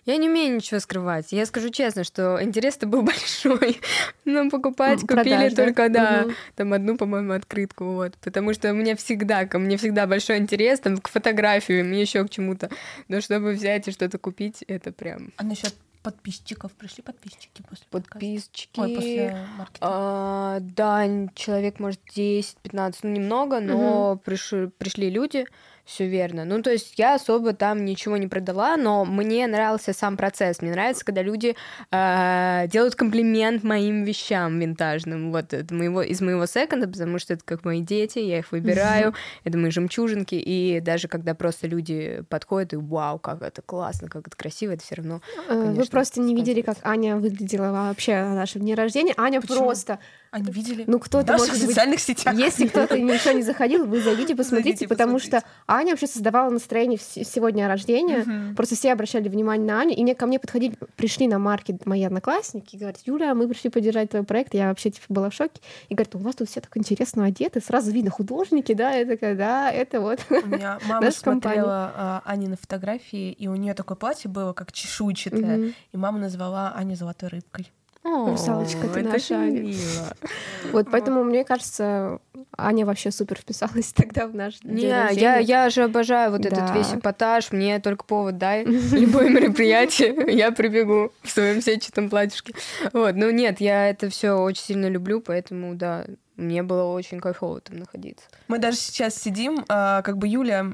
я не умею ничего скрывать. Я скажу честно, что интерес-то был большой. Но покупать М, купили продаж, да? только, да, Мгм. там одну, по-моему, открытку, вот. Потому что у меня всегда, ко мне всегда большой интерес там к фотографиям и еще к чему-то. Но чтобы взять и что-то купить, это прям А насчет подписчиков пришли подписчики после подкаста? подписчики. Ой, после маркета. А, да, человек, может, 10-15, ну, немного, но приши- пришли люди, все верно. Ну, то есть я особо там ничего не продала, но мне нравился сам процесс. Мне нравится, когда люди а, делают комплимент моим вещам винтажным. Вот это моего, из моего секонда, потому что это как мои дети, я их выбираю, это мои жемчужинки, и даже когда просто люди подходят и вау, как это классно, как это красиво, это все равно Э, Вы конечно, просто не видели, как. Аня выглядела вообще на нашем дне рождения. Аня Почему? просто... Они видели Ну, в кто-то, может быть, социальных сетях. Если кто-то ничего не заходил, вы зайдите, посмотрите, Зайдите, потому посмотрите. что Аня вообще создавала настроение вс- всего дня рождения. Просто все обращали внимание на Аню, и мне ко мне подходили, пришли на маркет мои одноклассники, и говорят, Юля, мы пришли поддержать твой проект. Я вообще типа, была в шоке. И говорят, у вас тут все так интересно одеты, сразу видно художники, да, я такая, да, это вот. У меня мама смотрела а, Анины фотографии, и у нее такое платье было, как чешуйчатое. И мама назвала Аню золотой рыбкой. Русалочка ты это наша, мило. Вот поэтому, мне кажется, Аня вообще супер вписалась тогда в наш день Не, я, рождения. я же обожаю вот этот Да. весь эпатаж. Мне только повод дай. Любое мероприятие, я прибегу в своем сетчатом платьишке. Вот, ну нет, я это все очень сильно люблю, поэтому да, мне было очень кайфово там находиться. Мы даже сейчас сидим, а, как бы Юля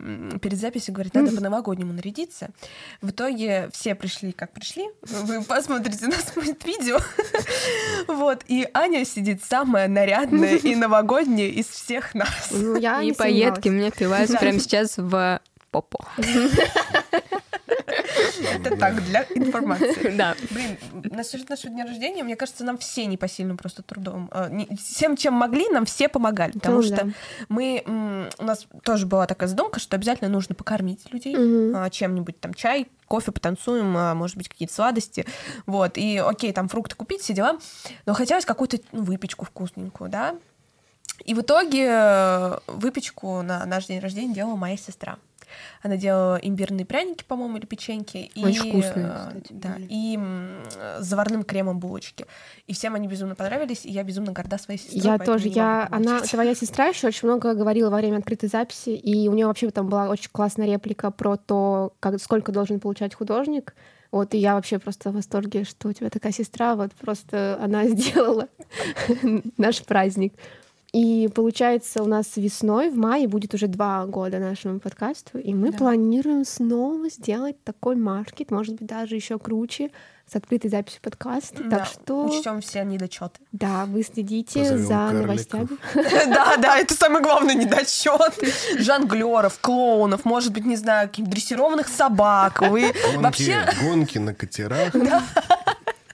перед записью говорит, надо по-новогоднему нарядиться. В итоге все пришли, как пришли. Вы посмотрите, у нас будет видео. Вот, и Аня сидит самая нарядная и новогодняя из всех нас. Ну, я И сомневалась. мне впиваются Да. прямо сейчас в попу. Это так, для информации. Да. Блин, насчет нашего дня рождения, мне кажется, нам все непосильным просто трудом. э, не- Всем, чем могли, нам все помогали. Потому что мы... У нас тоже была такая задумка, что обязательно нужно покормить людей а, чем-нибудь, там, чай, кофе, потанцуем, а, может быть, какие-то сладости. Вот, и окей, там фрукты купить, все дела. Но хотелось какую-то ну, выпечку вкусненькую, да? И в итоге э, выпечку на наш день рождения делала моя сестра. Она делала имбирные пряники, по-моему, или печеньки. и, Очень вкусные, э, кстати, Да, были. и э, с заварным кремом булочки. И всем они безумно понравились, и я безумно горда своей сестрой. Я тоже, я, она, твоя сестра еще очень много говорила во время открытой записи, и у нее вообще там была очень классная реплика про то, как, сколько должен получать художник. Вот, и я вообще просто в восторге, что у тебя такая сестра, вот просто она сделала наш праздник. И получается, у нас весной, в мае будет уже два года нашему подкасту, и мы Да. планируем снова сделать такой маркет, может быть, даже еще круче, с открытой записью подкаста. Да, Так что, Учтем все недочеты. да, вы следите Позовем за карликов. новостями. Да, да, это самый главный недочет. Жонглеров, клоунов, может быть, не знаю, каких-то дрессированных собак. Вы вообще... гонки на катерах.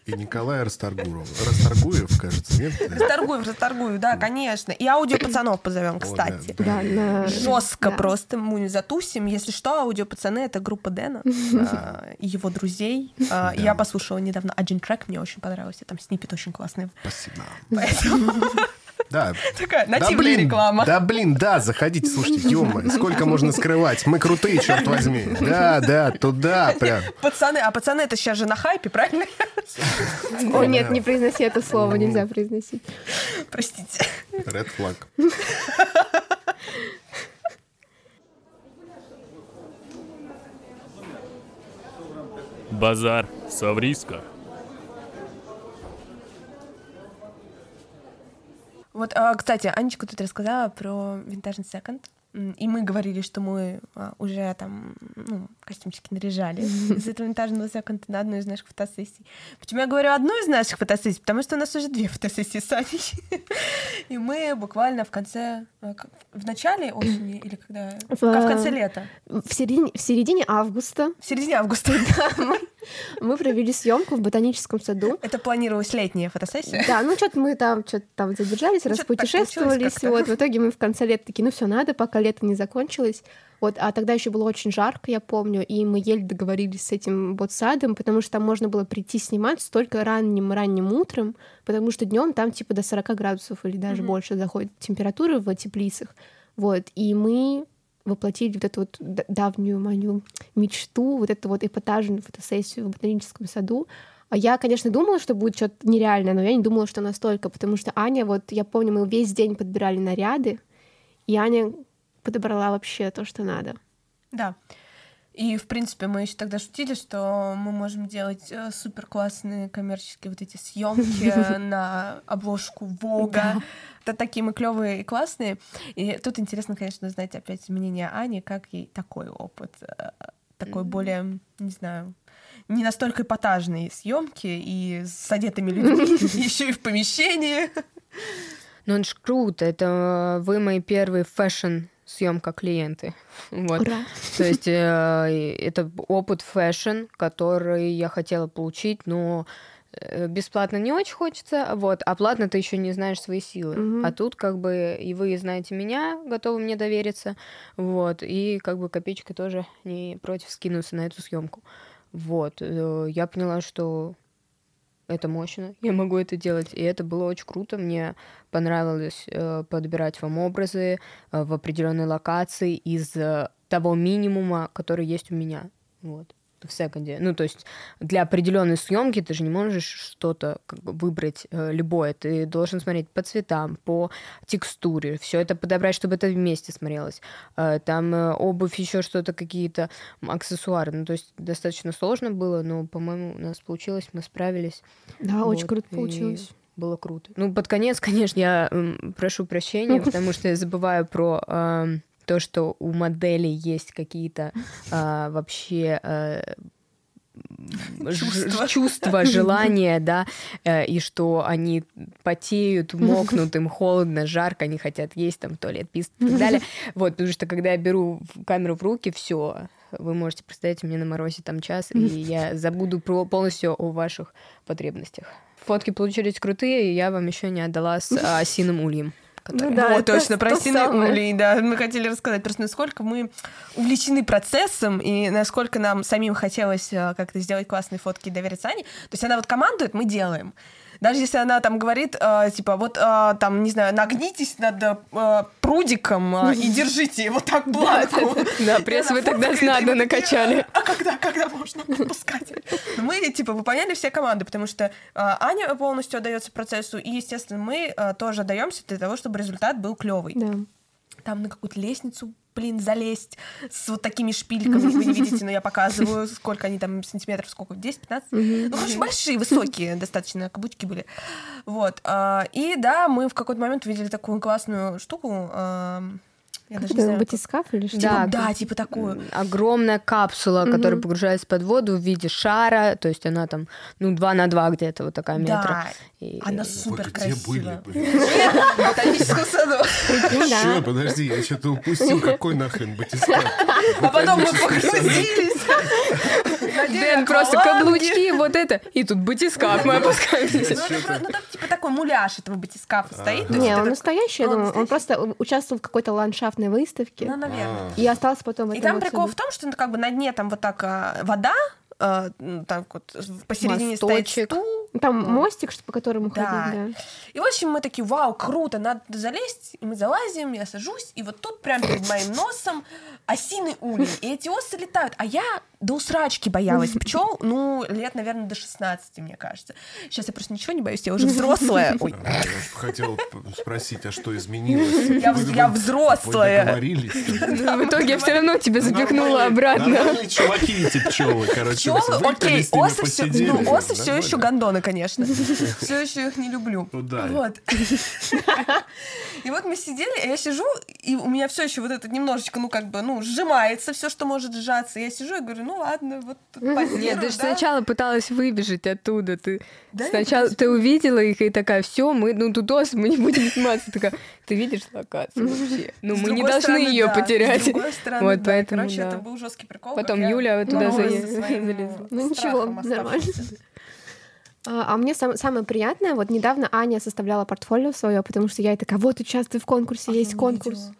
И Николай Расторгуров. Расторгуев, кажется, нет? Расторгую, расторгую, да, конечно. И аудио пацанов позовем, кстати. да. Да. Жестко да. просто мы не затусим. Если что, аудио пацаны это группа Дэна а, и его друзей. А, Я послушала недавно один трек, мне очень понравился. Там снипет очень классный. Спасибо. Поэтому Да. такая Да нативная блин, реклама. да блин, да, заходите, слушайте, ё сколько можно скрывать? Мы крутые, черт возьми. Да, да, туда прям. Пацаны, а пацаны это сейчас же на хайпе, правильно? О, нет, не произноси это слово, нельзя произносить. Простите. Red flag. Базар. Савриска. Вот, а, кстати, Анечка тут рассказала про винтажный секонд. И мы говорили, что мы а, уже там ну, костюмчики наряжали из этого винтажного секонда на одну из наших фотосессий. Почему я говорю одну из наших фотосессий? Потому что у нас уже две фотосессии с Аней. И мы буквально в конце, а, как- в начале осени или когда? В- В конце лета. В середине, в середине августа В середине августа. мы провели съемку в ботаническом саду. Это планировалась летняя фотосессия. Да, ну что-то мы там что-то там задержались, Ну, распутешествовались. Вот, в итоге мы в конце лета такие, ну все, надо, пока лето не закончилось. Вот, а тогда еще было очень жарко, я помню, и мы еле договорились с этим ботсадом, потому что там можно было прийти снимать только ранним-ранним утром, потому что днем там типа до 40 градусов или даже Мгм. больше заходит температура в теплицах. Вот, и мы воплотили вот эту вот давнюю мою мечту, вот эту вот эпатажную фотосессию в ботаническом саду. А я, конечно, думала, что будет что-то нереальное, но я не думала, что настолько, потому что Аня, вот я помню, мы весь день подбирали наряды, и Аня подобрала вообще то, что надо. Да. И, в принципе, мы еще тогда шутили, что мы можем делать супер классные коммерческие вот эти съемки на обложку Вога. Это такие мы клевые и классные. И тут интересно, конечно, знать опять мнение Ани, как ей такой опыт, э, такой более, не знаю, не настолько эпатажные съемки и с одетыми людьми, еще и в помещении. Ну, это ж круто. Это вы мои первые fashion съемка клиенты. Вот. Ура! То есть э, это опыт fashion, который я хотела получить, но э, бесплатно не очень хочется, вот, а платно ты еще не знаешь свои силы. Мгм. А тут как бы и вы знаете меня, готовы мне довериться, вот, и как бы копеечка тоже не против скинуться на эту съемку. Вот, э, я поняла, что это мощно, я могу это делать, и это было очень круто, мне понравилось э, подбирать вам образы э, в определенной локации из э, того минимума, который есть у меня, вот в секонде. Ну, то есть для определенной съемки ты же не можешь что-то как бы выбрать э, любое. Ты должен смотреть по цветам, по текстуре, все это подобрать, чтобы это вместе смотрелось. Э, там э, обувь, еще что-то, какие-то аксессуары. Ну, то есть достаточно сложно было, но, по-моему, у нас получилось, мы справились. Да, очень Вот, круто и получилось. Было круто. Ну, под конец, конечно, я прошу прощения, потому что я забываю про ам, то, что у моделей есть какие-то а, вообще а, Чувства. чувства, желания, да, э, и что они потеют, мокнут, им холодно, жарко, они хотят есть, там, туалет, писать и так далее. Вот, потому что когда я беру камеру в руки, все, вы можете представить, мне на морозе там час, и я забуду полностью о ваших потребностях. Фотки получились крутые, и я вам еще не отдала с а, осиным ульем. Который- Ну да, это точно, про улей, да. Мы хотели рассказать просто, насколько мы увлечены процессом и насколько нам самим хотелось э, как-то сделать классные фотки и довериться Ане. То есть она вот командует, мы делаем. Даже если она там говорит, э, типа, вот э, там, не знаю, нагнитесь над э, прудиком э, и держите его так планку. Да, пресс вы тогда надо накачали. А когда, когда можно отпускать? Но мы, типа, выполняли все команды, потому что Аня полностью отдается процессу, и, естественно, мы тоже отдаемся для того, чтобы результат был клевый. Да. Там на какую-то лестницу блин, залезть с вот такими шпильками, вы не видите, но я показываю, сколько они там сантиметров, сколько, 10-15? Ну, очень большие, высокие достаточно каблучки были. Вот. а, И да, мы в какой-то момент увидели такую классную штуку. Я даже не Это знаю, как- батискаф или что? Типа, Да, да, типа такую. Огромная капсула, которая погружается под воду в виде шара, то есть она там, ну, 2 на 2 где-то, вот такая метра. Да, И- она Вы супер где были? блин? Ботаническом саду. Ну. Чё, подожди, я что-то упустил. Какой нахрен батискаф? А потом мы погрузились. Дэн просто каблучки, вот это, и тут батискаф мы опускаемся. Ну, ну, там типа такой муляж этого батискафа стоит. то есть Не, он настоящий, я Он думаю. Он просто участвовал в какой-то ландшафтной выставке. Ну, наверное. И остался потом И там прикол в том, что ну, как бы на дне там вот так а, вода, м, так вот посередине стоит Мосточек. стул. Там мостик, что по которому Да. ходить, да. И, в общем, мы такие, вау, круто, надо залезть. И мы залазим, я сажусь, и вот тут прям перед моим носом осиный улей. И эти осы летают. А я до усрачки боялась пчел, ну, лет, наверное, до 16, мне кажется. Сейчас я просто ничего не боюсь, я уже взрослая. Ой, Я хотел спросить, а что изменилось? Я Вы- вз- я вы- взрослая. Вы? В итоге все равно тебя запихнуло Нормальные- обратно. Нормальные чуваки эти пчелы, короче. Пчелы, окей, ними, осы все, ну, осы все еще гондоны, конечно. Все еще их не люблю. Ну. Вот. И вот мы сидели, а я сижу, и у меня все еще вот это немножечко, ну, как бы, ну, сжимается все, что может сжаться. Я сижу и говорю, ну ладно, вот тут Нет, ты же да. сначала пыталась выбежать оттуда. Ты Да, сначала ты увидела их и такая, все, мы ну тут ос, мы не будем сниматься. Такая, ты видишь локацию вообще? Ну мы не должны ее потерять. С другой стороны, Вот поэтому, короче, это был жесткий прикол. Потом Юля туда своим, залезла. Ну, ничего, нормально. А, а мне сам- самое приятное, вот недавно Аня составляла портфолио свое, потому что я ей такая, вот участвую в конкурсе, есть я конкурс. увидела.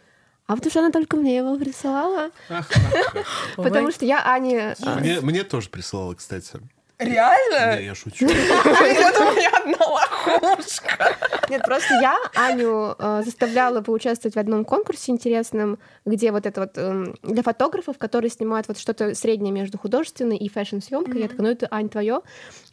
А потому что она только мне его присылала. Потому что я Ане... а, Мне, тоже присылала, кстати. Реально? Не, я шучу. Вот у меня одна лохушка. Нет, просто я Аню э, заставляла поучаствовать в одном конкурсе интересном, где вот это вот эм, для фотографов, которые снимают вот что-то среднее между художественной и фэшн-съемкой. Я такая, ну это Ань твое.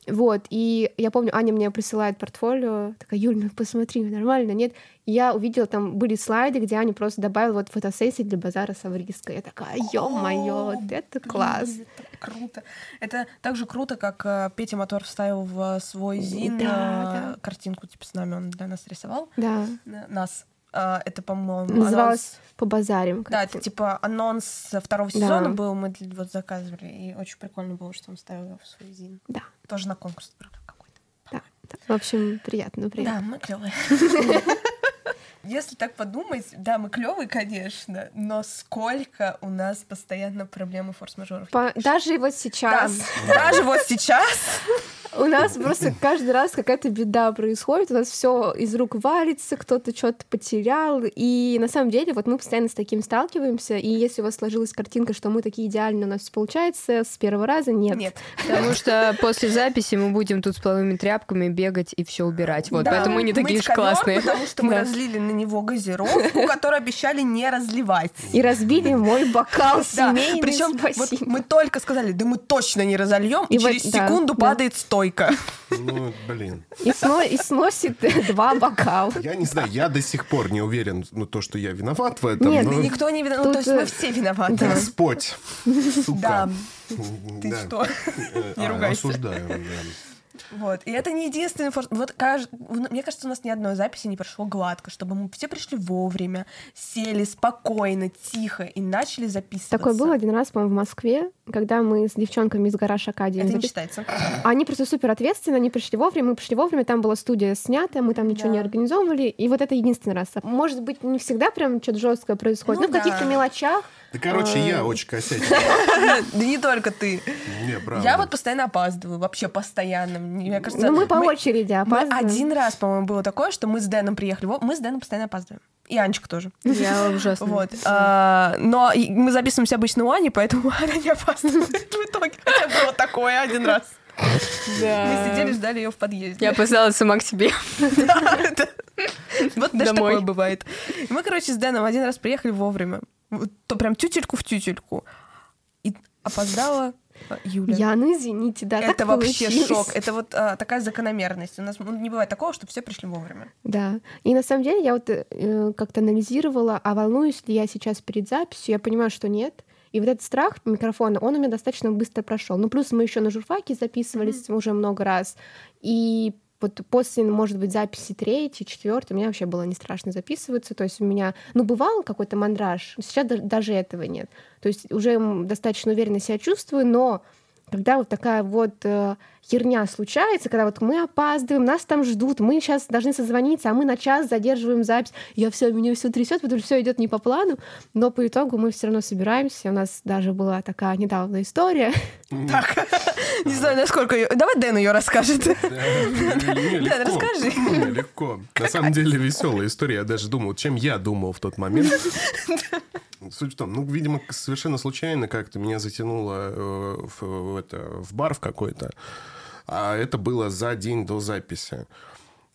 Вот, и я помню, Аня мне присылает портфолио, такая, Юль, ну посмотри, нормально, нет? И я увидела, там были слайды, где Аня просто добавила вот фотосессии для базара Савриска. Я такая, ё-моё, вот это класс. Блин, это круто. Это так же круто, как э, Петя Мотор вставил в свой зин Да, э, да. картинку типа с нами, он для нас рисовал. Да, На- Нас. А, Это, по-моему, называлось анонс- по базарим. Да, это типа анонс второго Да. сезона был, мы вот заказывали, и очень прикольно было, что он ставил его в свой зин. Да, Тоже на конкурс какой-то. да, да. В общем, приятно, приятно. Да, мы клевые. Если так подумать, да, мы клевые, конечно, но сколько у нас постоянно проблемы форс-мажоров. По- Даже вот сейчас Да, даже вот сейчас у нас просто каждый раз какая-то беда происходит, у нас все из рук валится, кто-то что-то потерял, и на самом деле вот мы постоянно с таким сталкиваемся, и если у вас сложилась картинка, что мы такие идеальные, у нас все получается с первого раза, нет. нет. Потому что после записи мы будем тут с половыми тряпками бегать и все убирать. Вот, Да, поэтому мы не такие уж классные. Потому что мы Да. разлили на него газировку, которую обещали не разливать. И разбили мой бокал семейный, причем мы только сказали, да мы точно не разольем, и, через секунду да. падает стойка. Ну, блин. И, сно- и сносит два бокала. Я не знаю, я до сих пор не уверен, ну, то, что я виноват в этом. Нет, но Да никто не виноват, ну, Тут, то есть мы э, все виноваты. да. Господь, сука. Да, ты да. что? Э, Не а, ругайся. Осуждаю, да. Вот. И это не единственный форс. Вот каж- мне кажется, у нас ни одной записи не прошло гладко, чтобы мы все пришли вовремя, сели спокойно, тихо и начали записываться. Такое было один раз, по-моему, в Москве, когда мы с девчонками из гараж Акадии Это не запис- считается. Они просто супер ответственно, они пришли вовремя, мы пришли вовремя, там была студия снята, мы там ничего Да. не организовывали, и вот это единственный раз. Может быть, не всегда прям что-то жесткое происходит, Ну но в каких-то мелочах. Да, короче, я очень косячил. Да не только ты. Не, правда. Я вот постоянно опаздываю, вообще постоянно. Мне кажется, Ну, мы по очереди опаздываем. один раз, по-моему, было такое, что мы с Дэном приехали. Мы с Дэном постоянно опаздываем. И Анечка тоже. Я ужасно. Вот. А, но мы записываемся обычно у Ани, поэтому она не опаздывает в итоге. Хотя было такое один раз. Мы сидели, ждали ее в подъезде. Я опоздала сама к себе. Да, Вот даже такое бывает. Мы, короче, с Дэном один раз приехали вовремя. То прям тютельку в тютельку. И опоздала Юля. Я, ну извините, да, это вообще получилось. шок. Это вот а, такая закономерность. У нас ну, не бывает такого, что все пришли вовремя. Да. И на самом деле я вот э, как-то анализировала, а волнуюсь ли я сейчас перед записью, я понимаю, что нет. И вот этот страх микрофона, он у меня достаточно быстро прошел. Ну, плюс мы еще на журфаке записывались уже много раз. И вот после, может быть, записи третьей, четвертой, мне вообще было не страшно записываться. То есть у меня, ну, бывал какой-то мандраж, сейчас да- даже этого нет. То есть уже достаточно уверенно себя чувствую, но когда вот такая вот э, херня случается, когда вот мы опаздываем, нас там ждут, мы сейчас должны созвониться, а мы на час задерживаем запись, я все, меня все трясет, потому что все идет не по плану, но по итогу мы все равно собираемся. У нас даже была такая недавно история. Так, не знаю, насколько ее... Давай Дэн ее расскажет. Легко. расскажи. Легко. На самом деле веселая история. Я даже думал, чем я думал в тот момент. Суть в том, ну, видимо, совершенно случайно как-то меня затянуло э, в, в это, в бар в какой-то. А это было за день до записи.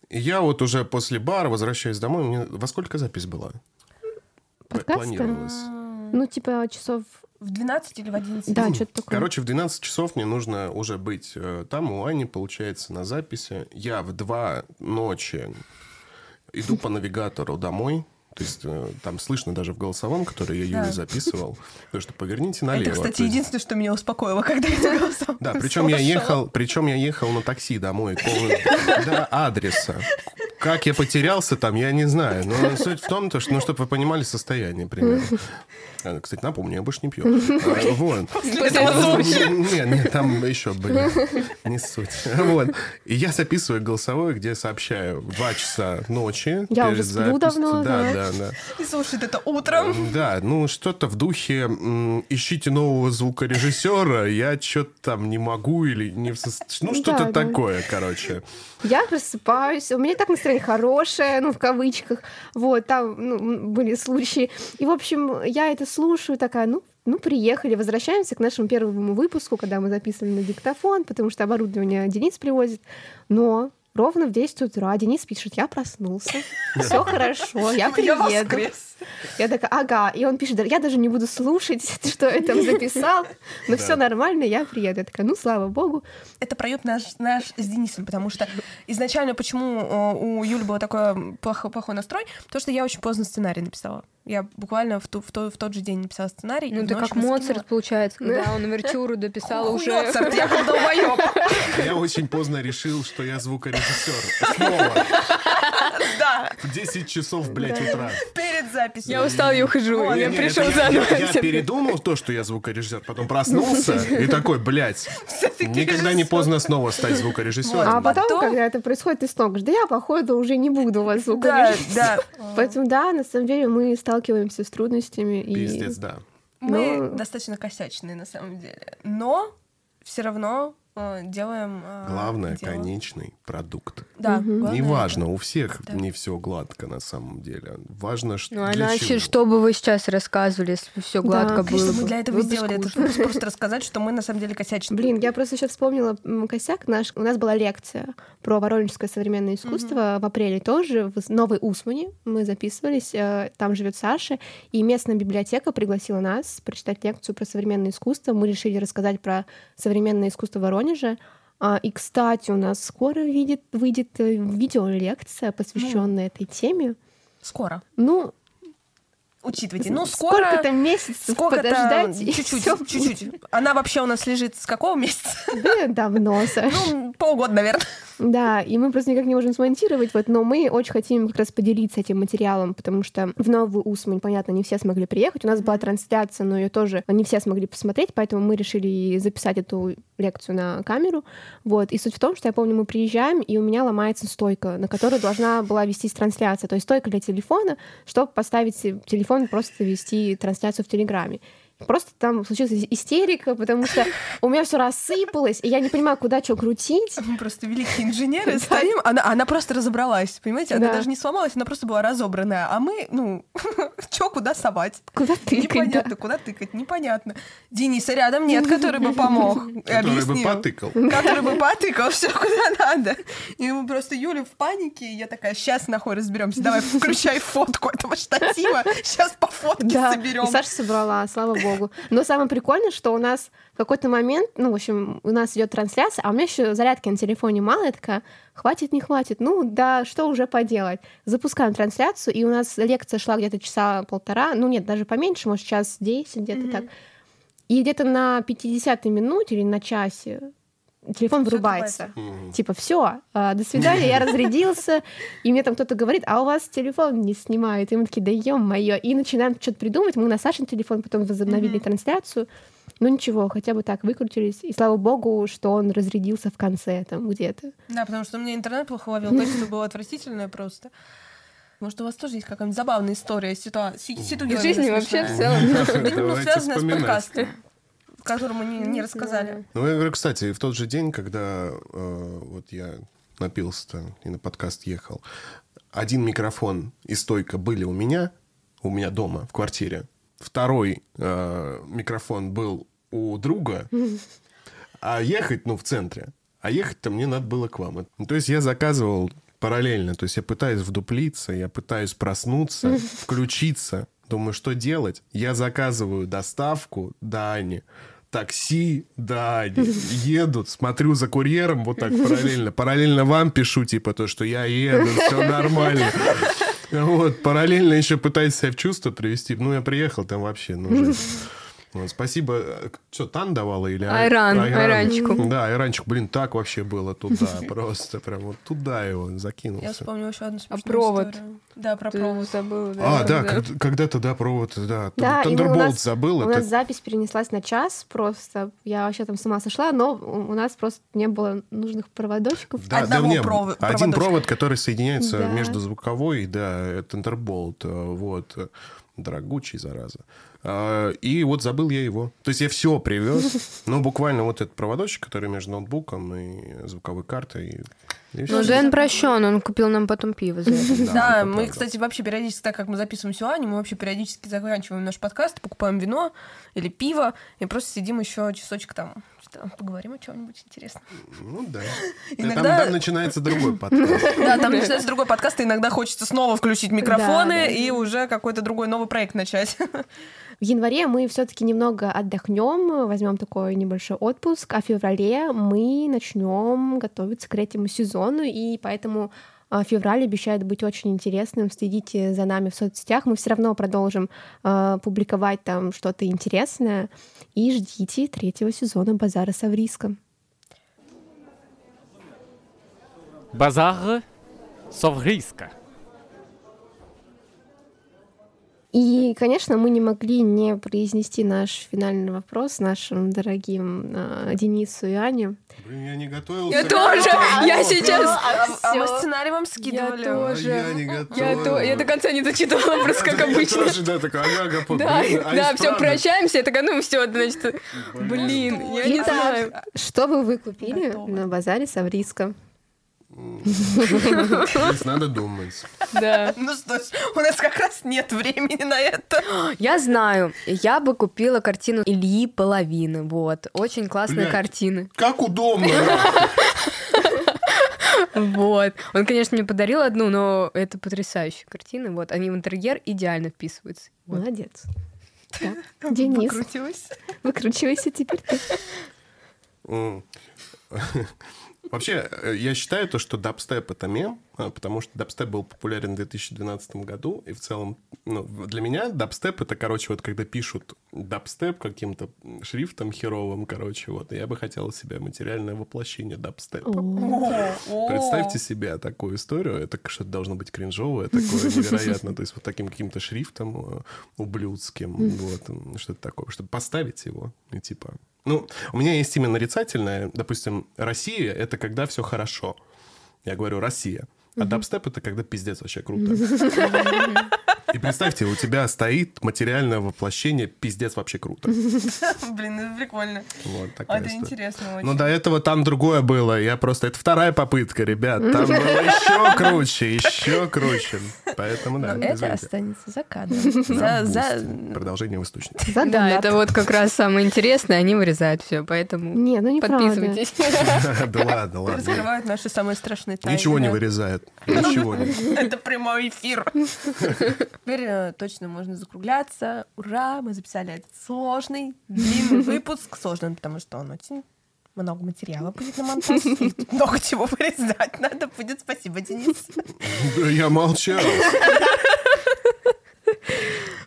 И я вот уже после бара возвращаюсь домой. Мне... Во сколько запись была? Подкаста? Планировалось. Ну, типа часов... В 12 или в 11? Да, что-то такое. Короче, в 12 часов мне нужно уже быть э, там, у Ани, получается, на записи. Я в 2 ночи иду по навигатору домой. То есть э, там слышно даже в голосовом, который я Юле Да. записывал, то, что поверните налево. Это, кстати, единственное, что меня успокоило, когда я голосовала. Да, причем я ехал, причем я ехал на такси домой по- до адреса. Как я потерялся там, я не знаю. Но суть в том, то, что, ну, чтобы вы понимали состояние примерно. А, Кстати, напомню, я больше не пью. А, Вот. Нет, нет, там еще были. Не суть. Вот. И я записываю голосовое, где сообщаю в 2 часа ночи. Я перед уже сплю давно, Да, да. Да, да. И слушает это утром. Да, ну что-то в духе ищите нового звукорежиссера, я что-то там не могу или не в сос- Ну, что-то Да, да. такое, короче. Я просыпаюсь, у меня и так настроение хорошее, ну, в кавычках. Вот, там ну, были случаи. И, в общем, я это слушаю, такая, ну, ну, приехали, возвращаемся к нашему первому выпуску, когда мы записывали на диктофон, потому что оборудование Денис привозит. Но ровно в 10 утра Денис пишет, я проснулся, все хорошо, я приеду. Я такая, ага. И он пишет, «Да я даже не буду слушать, что я там записал, но все нормально, я приеду. Я такая, ну, слава богу. Это проют наш, наш с Денисом, потому что изначально почему э, у Юли был такой плохой, плохой настрой, то что я очень поздно сценарий написала. Я буквально в, ту- в, то- в тот же день написала сценарий. Ну, ты как скинула. Моцарт, получается, когда он овертюру дописал уже. Моцарт, я как долбоёб. Я очень поздно решил, что я звукорежиссер. Снова. Да, В 10 часов, блядь, утра. перед записью. Я устал и ухожу. Я пришел заново. Я, передумал то, что я звукорежиссер, потом проснулся и такой, блядь, никогда не поздно снова стать звукорежиссером. А потом, когда это происходит, ты снова говоришь, да я, походу, уже не буду у вас Да, звукорежиссером». да. Поэтому, да, на самом деле мы сталкиваемся с трудностями. и- Пиздец, да. Мы Но- достаточно косячные на самом деле. Но все равно делаем... э, Главное, дело. конечный продукт. Да, главное Неважно, у всех Да. не все гладко на самом деле. Важно, что Ну, а для иначе, чего. что бы вы сейчас рассказывали, если все гладко Да, было Конечно, мы бы? для этого бы сделали это, просто рассказать, что мы на самом деле косячные. Блин, я просто сейчас вспомнила косяк наш. У нас была лекция про воронежское современное искусство в апреле тоже в Новой Усмане. Мы записывались, э, там живет Саша, и местная библиотека пригласила нас прочитать лекцию про современное искусство. Мы решили рассказать про современное искусство Воронежа. А, И, кстати, у нас скоро выйдет, выйдет э, видеолекция, посвященная этой теме. Скоро. Ну, Учитывайте. Ну, скоро... сколько-то месяцев Сколько-то... подождать. Чуть-чуть, чуть-чуть. Она вообще у нас лежит с какого месяца? Да, давно, Саш. Ну, полгода, наверное. Да, и мы просто никак не можем смонтировать, вот, но мы очень хотим как раз поделиться этим материалом, потому что в Новую Усмань, понятно, не все смогли приехать. У нас была трансляция, но ее тоже не все смогли посмотреть, поэтому мы решили записать эту лекцию на камеру. Вот. И суть в том, что я помню, мы приезжаем, и у меня ломается стойка, на которой должна была вестись трансляция. То есть стойка для телефона, чтобы поставить телефон и просто вести трансляцию в Телеграме. Просто там случилась истерика, потому что у меня все рассыпалось, и я не понимаю, куда что крутить. Мы просто великие инженеры стоим. Она, она просто разобралась, понимаете? Она Да. даже не сломалась, она просто была разобранная. А мы, ну, чё, куда совать? Куда тыкать, да. Непонятно, куда тыкать, непонятно. Дениса рядом нет, который бы помог. Который бы потыкал. Который бы потыкал все куда надо. И мы просто Юля в панике, и я такая, сейчас нахуй разберемся. Давай включай фотку этого штатива, сейчас по фотке Да, соберем. Саша собрала, слава богу. Богу. Но самое прикольное, что у нас в какой-то момент, ну, в общем, у нас идет трансляция, а у меня еще зарядки на телефоне мало, я такая, хватит, не хватит, ну, да, что уже поделать. Запускаем трансляцию, и у нас лекция шла где-то часа полтора, ну, нет, даже поменьше, может, час десять, где-то Мгм. так. И где-то на 50-й минуте или на часе телефон вырубается. Типа, все, до свидания, я разрядился. И мне там кто-то говорит, а у вас телефон не снимает. И мы такие, да ё-моё. И начинаем что-то придумывать. Мы на Сашин телефон потом возобновили трансляцию. Ну ничего, хотя бы так выкрутились. И слава богу, что он разрядился в конце там где-то. Да, потому что у меня интернет плохо ловил, качество было отвратительное просто. Может, у вас тоже есть какая-нибудь забавная история, ситуация? Из жизни вообще в целом. Давайте связанная с подкастом, который мы не, не рассказали. Ну, я говорю, кстати, в тот же день, когда э, вот я напился и на подкаст ехал, один микрофон и стойка были у меня, у меня дома, в квартире. Второй э, микрофон был у друга, а ехать, ну, в центре. А ехать-то мне надо было к вам. Ну, То есть я заказывал параллельно. То есть я пытаюсь вдуплиться, я пытаюсь проснуться, включиться. Думаю, что делать? Я заказываю доставку до Ани, такси до Ани. Еду, смотрю за курьером вот так параллельно. Параллельно вам пишу, типа, то, что я еду, все нормально. Вот, параллельно еще пытаюсь себя в чувство привести. Ну, я приехал, там вообще, ну, жесть. Вот, спасибо. Что, Тан давала или Ай- Айран, айранчику. Да, айранчик, блин, так вообще было туда, просто прям вот туда его Я закинулся. вспомнила еще одну смешную провод? историю. Да, про Ты провод. забыла, А, да, как- когда-то, да, провод, да. Да, и мы- у Thunderbolt нас- забыл. У это- нас запись перенеслась на час просто. Я вообще там с ума сошла, но у нас просто не было нужных проводочков. Да, да, Одного не, провод- один проводочка. провод, который соединяется Да. между звуковой, да, Thunderbolt, э, вот, э, дорогучий, зараза. А, И вот забыл я его. То есть я все привез, но буквально вот этот проводочек, который между ноутбуком и звуковой картой. и- и. Ну, Дэн прощен, он купил нам потом пиво за это. Да, мы, правда. кстати, вообще периодически, так как мы записываем Сюаню, мы вообще периодически заканчиваем наш подкаст, покупаем вино или пиво, и просто сидим еще часочек там, что поговорим о чем-нибудь интересном. Ну да. Иногда- Там, там начинается другой подкаст. Да, там начинается другой подкаст, и иногда хочется снова включить микрофоны Да, да. и уже какой-то другой новый проект начать. В январе мы все-таки немного отдохнем, возьмем такой небольшой отпуск, а в феврале мы начнем готовиться к третьему сезону, и поэтому а, февраль обещает быть очень интересным. Следите за нами в соцсетях. Мы все равно продолжим а, публиковать там что-то интересное. И ждите третьего сезона Базара с Авриском. Базар совриска. И, конечно, мы не могли не произнести наш финальный вопрос нашим дорогим а, Денису и Ане. Блин, я не готовился. Я тоже, я сейчас... А мы Всё. сценарий вам Я скидывали. тоже. Я не Я, готовил. то, я до конца не дочитала, просто как Я обычно. тоже, да, такой, ага, Да, блин, а да, все, прощаемся. Я такая, ну все, значит, блин, я не знаю. Что бы вы купили на базаре с Авриском? Здесь надо думать. Да. Ну что ж, у нас как раз нет времени на это. Я знаю, я бы купила картину Ильи Половины, вот. Очень классная Блядь. картина. Как удобно. Вот. Он, конечно, мне подарил одну, но это потрясающая картина. Вот, они в интерьер идеально вписываются. Вот. Молодец. Денис, Выкрутилась. выкручивайся теперь ты. Вообще, э, я считаю то, что дабстеп это мем, потому что дабстеп был популярен в 2012 году, и в целом, ну, для меня дабстеп это, короче, вот когда пишут дабстеп каким-то шрифтом херовым, короче, вот, и я бы хотел себе материальное воплощение дабстепа. Представьте себе такую историю, это что-то должно быть кринжовое, такое невероятно, то есть вот таким каким-то шрифтом э, ублюдским, вот, что-то такое, чтобы поставить его, и типа... Ну, у меня есть именно нарицательное, допустим, Россия — это когда все хорошо. Я говорю «Россия». А дабстеп — это когда пиздец вообще круто. И представьте, у тебя стоит материальное воплощение «пиздец вообще круто». Блин, это прикольно. Вот А, такая Это интересно очень. Ну, до этого там другое было. Я просто... Это вторая попытка, ребят. Там было еще круче, еще круче. Поэтому, да, Но это останется за кадром. За. Продолжение в Да, это вот как раз самое интересное, они вырезают все, поэтому Не, ну неправда. подписывайтесь. Да ладно, ладно. Раскрывают наши самые страшные тайны. Ничего не вырезает. Ничего не. Это прямой эфир. Теперь э, точно можно закругляться. Ура! Мы записали этот сложный, длинный выпуск. Сложный, потому что он очень много материала будет на монтаж. Много чего вырезать надо будет. Спасибо, Денис. Да я молчал.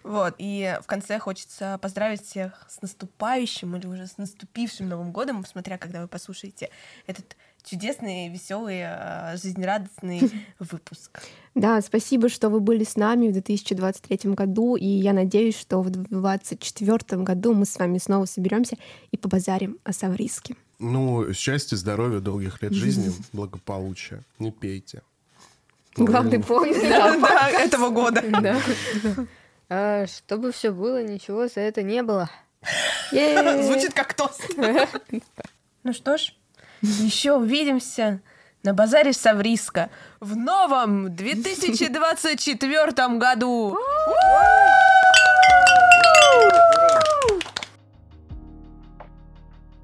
Вот. И в конце хочется поздравить всех с наступающим или уже с наступившим Новым годом, смотря когда вы послушаете этот чудесный, веселый, э, жизнерадостный выпуск. Да, спасибо, что вы были с нами в 2023 году, и я надеюсь, что в 2024 году мы с вами снова соберемся и побазарим о Савриске. Ну, счастья, здоровья, долгих лет жизни, благополучия. Не пейте. Главный поинт. Да, этого года. Да. А, Чтобы все было, ничего за это не было. Звучит как тост. Ну что ж, еще увидимся на базаре Савриска в новом 2024 году.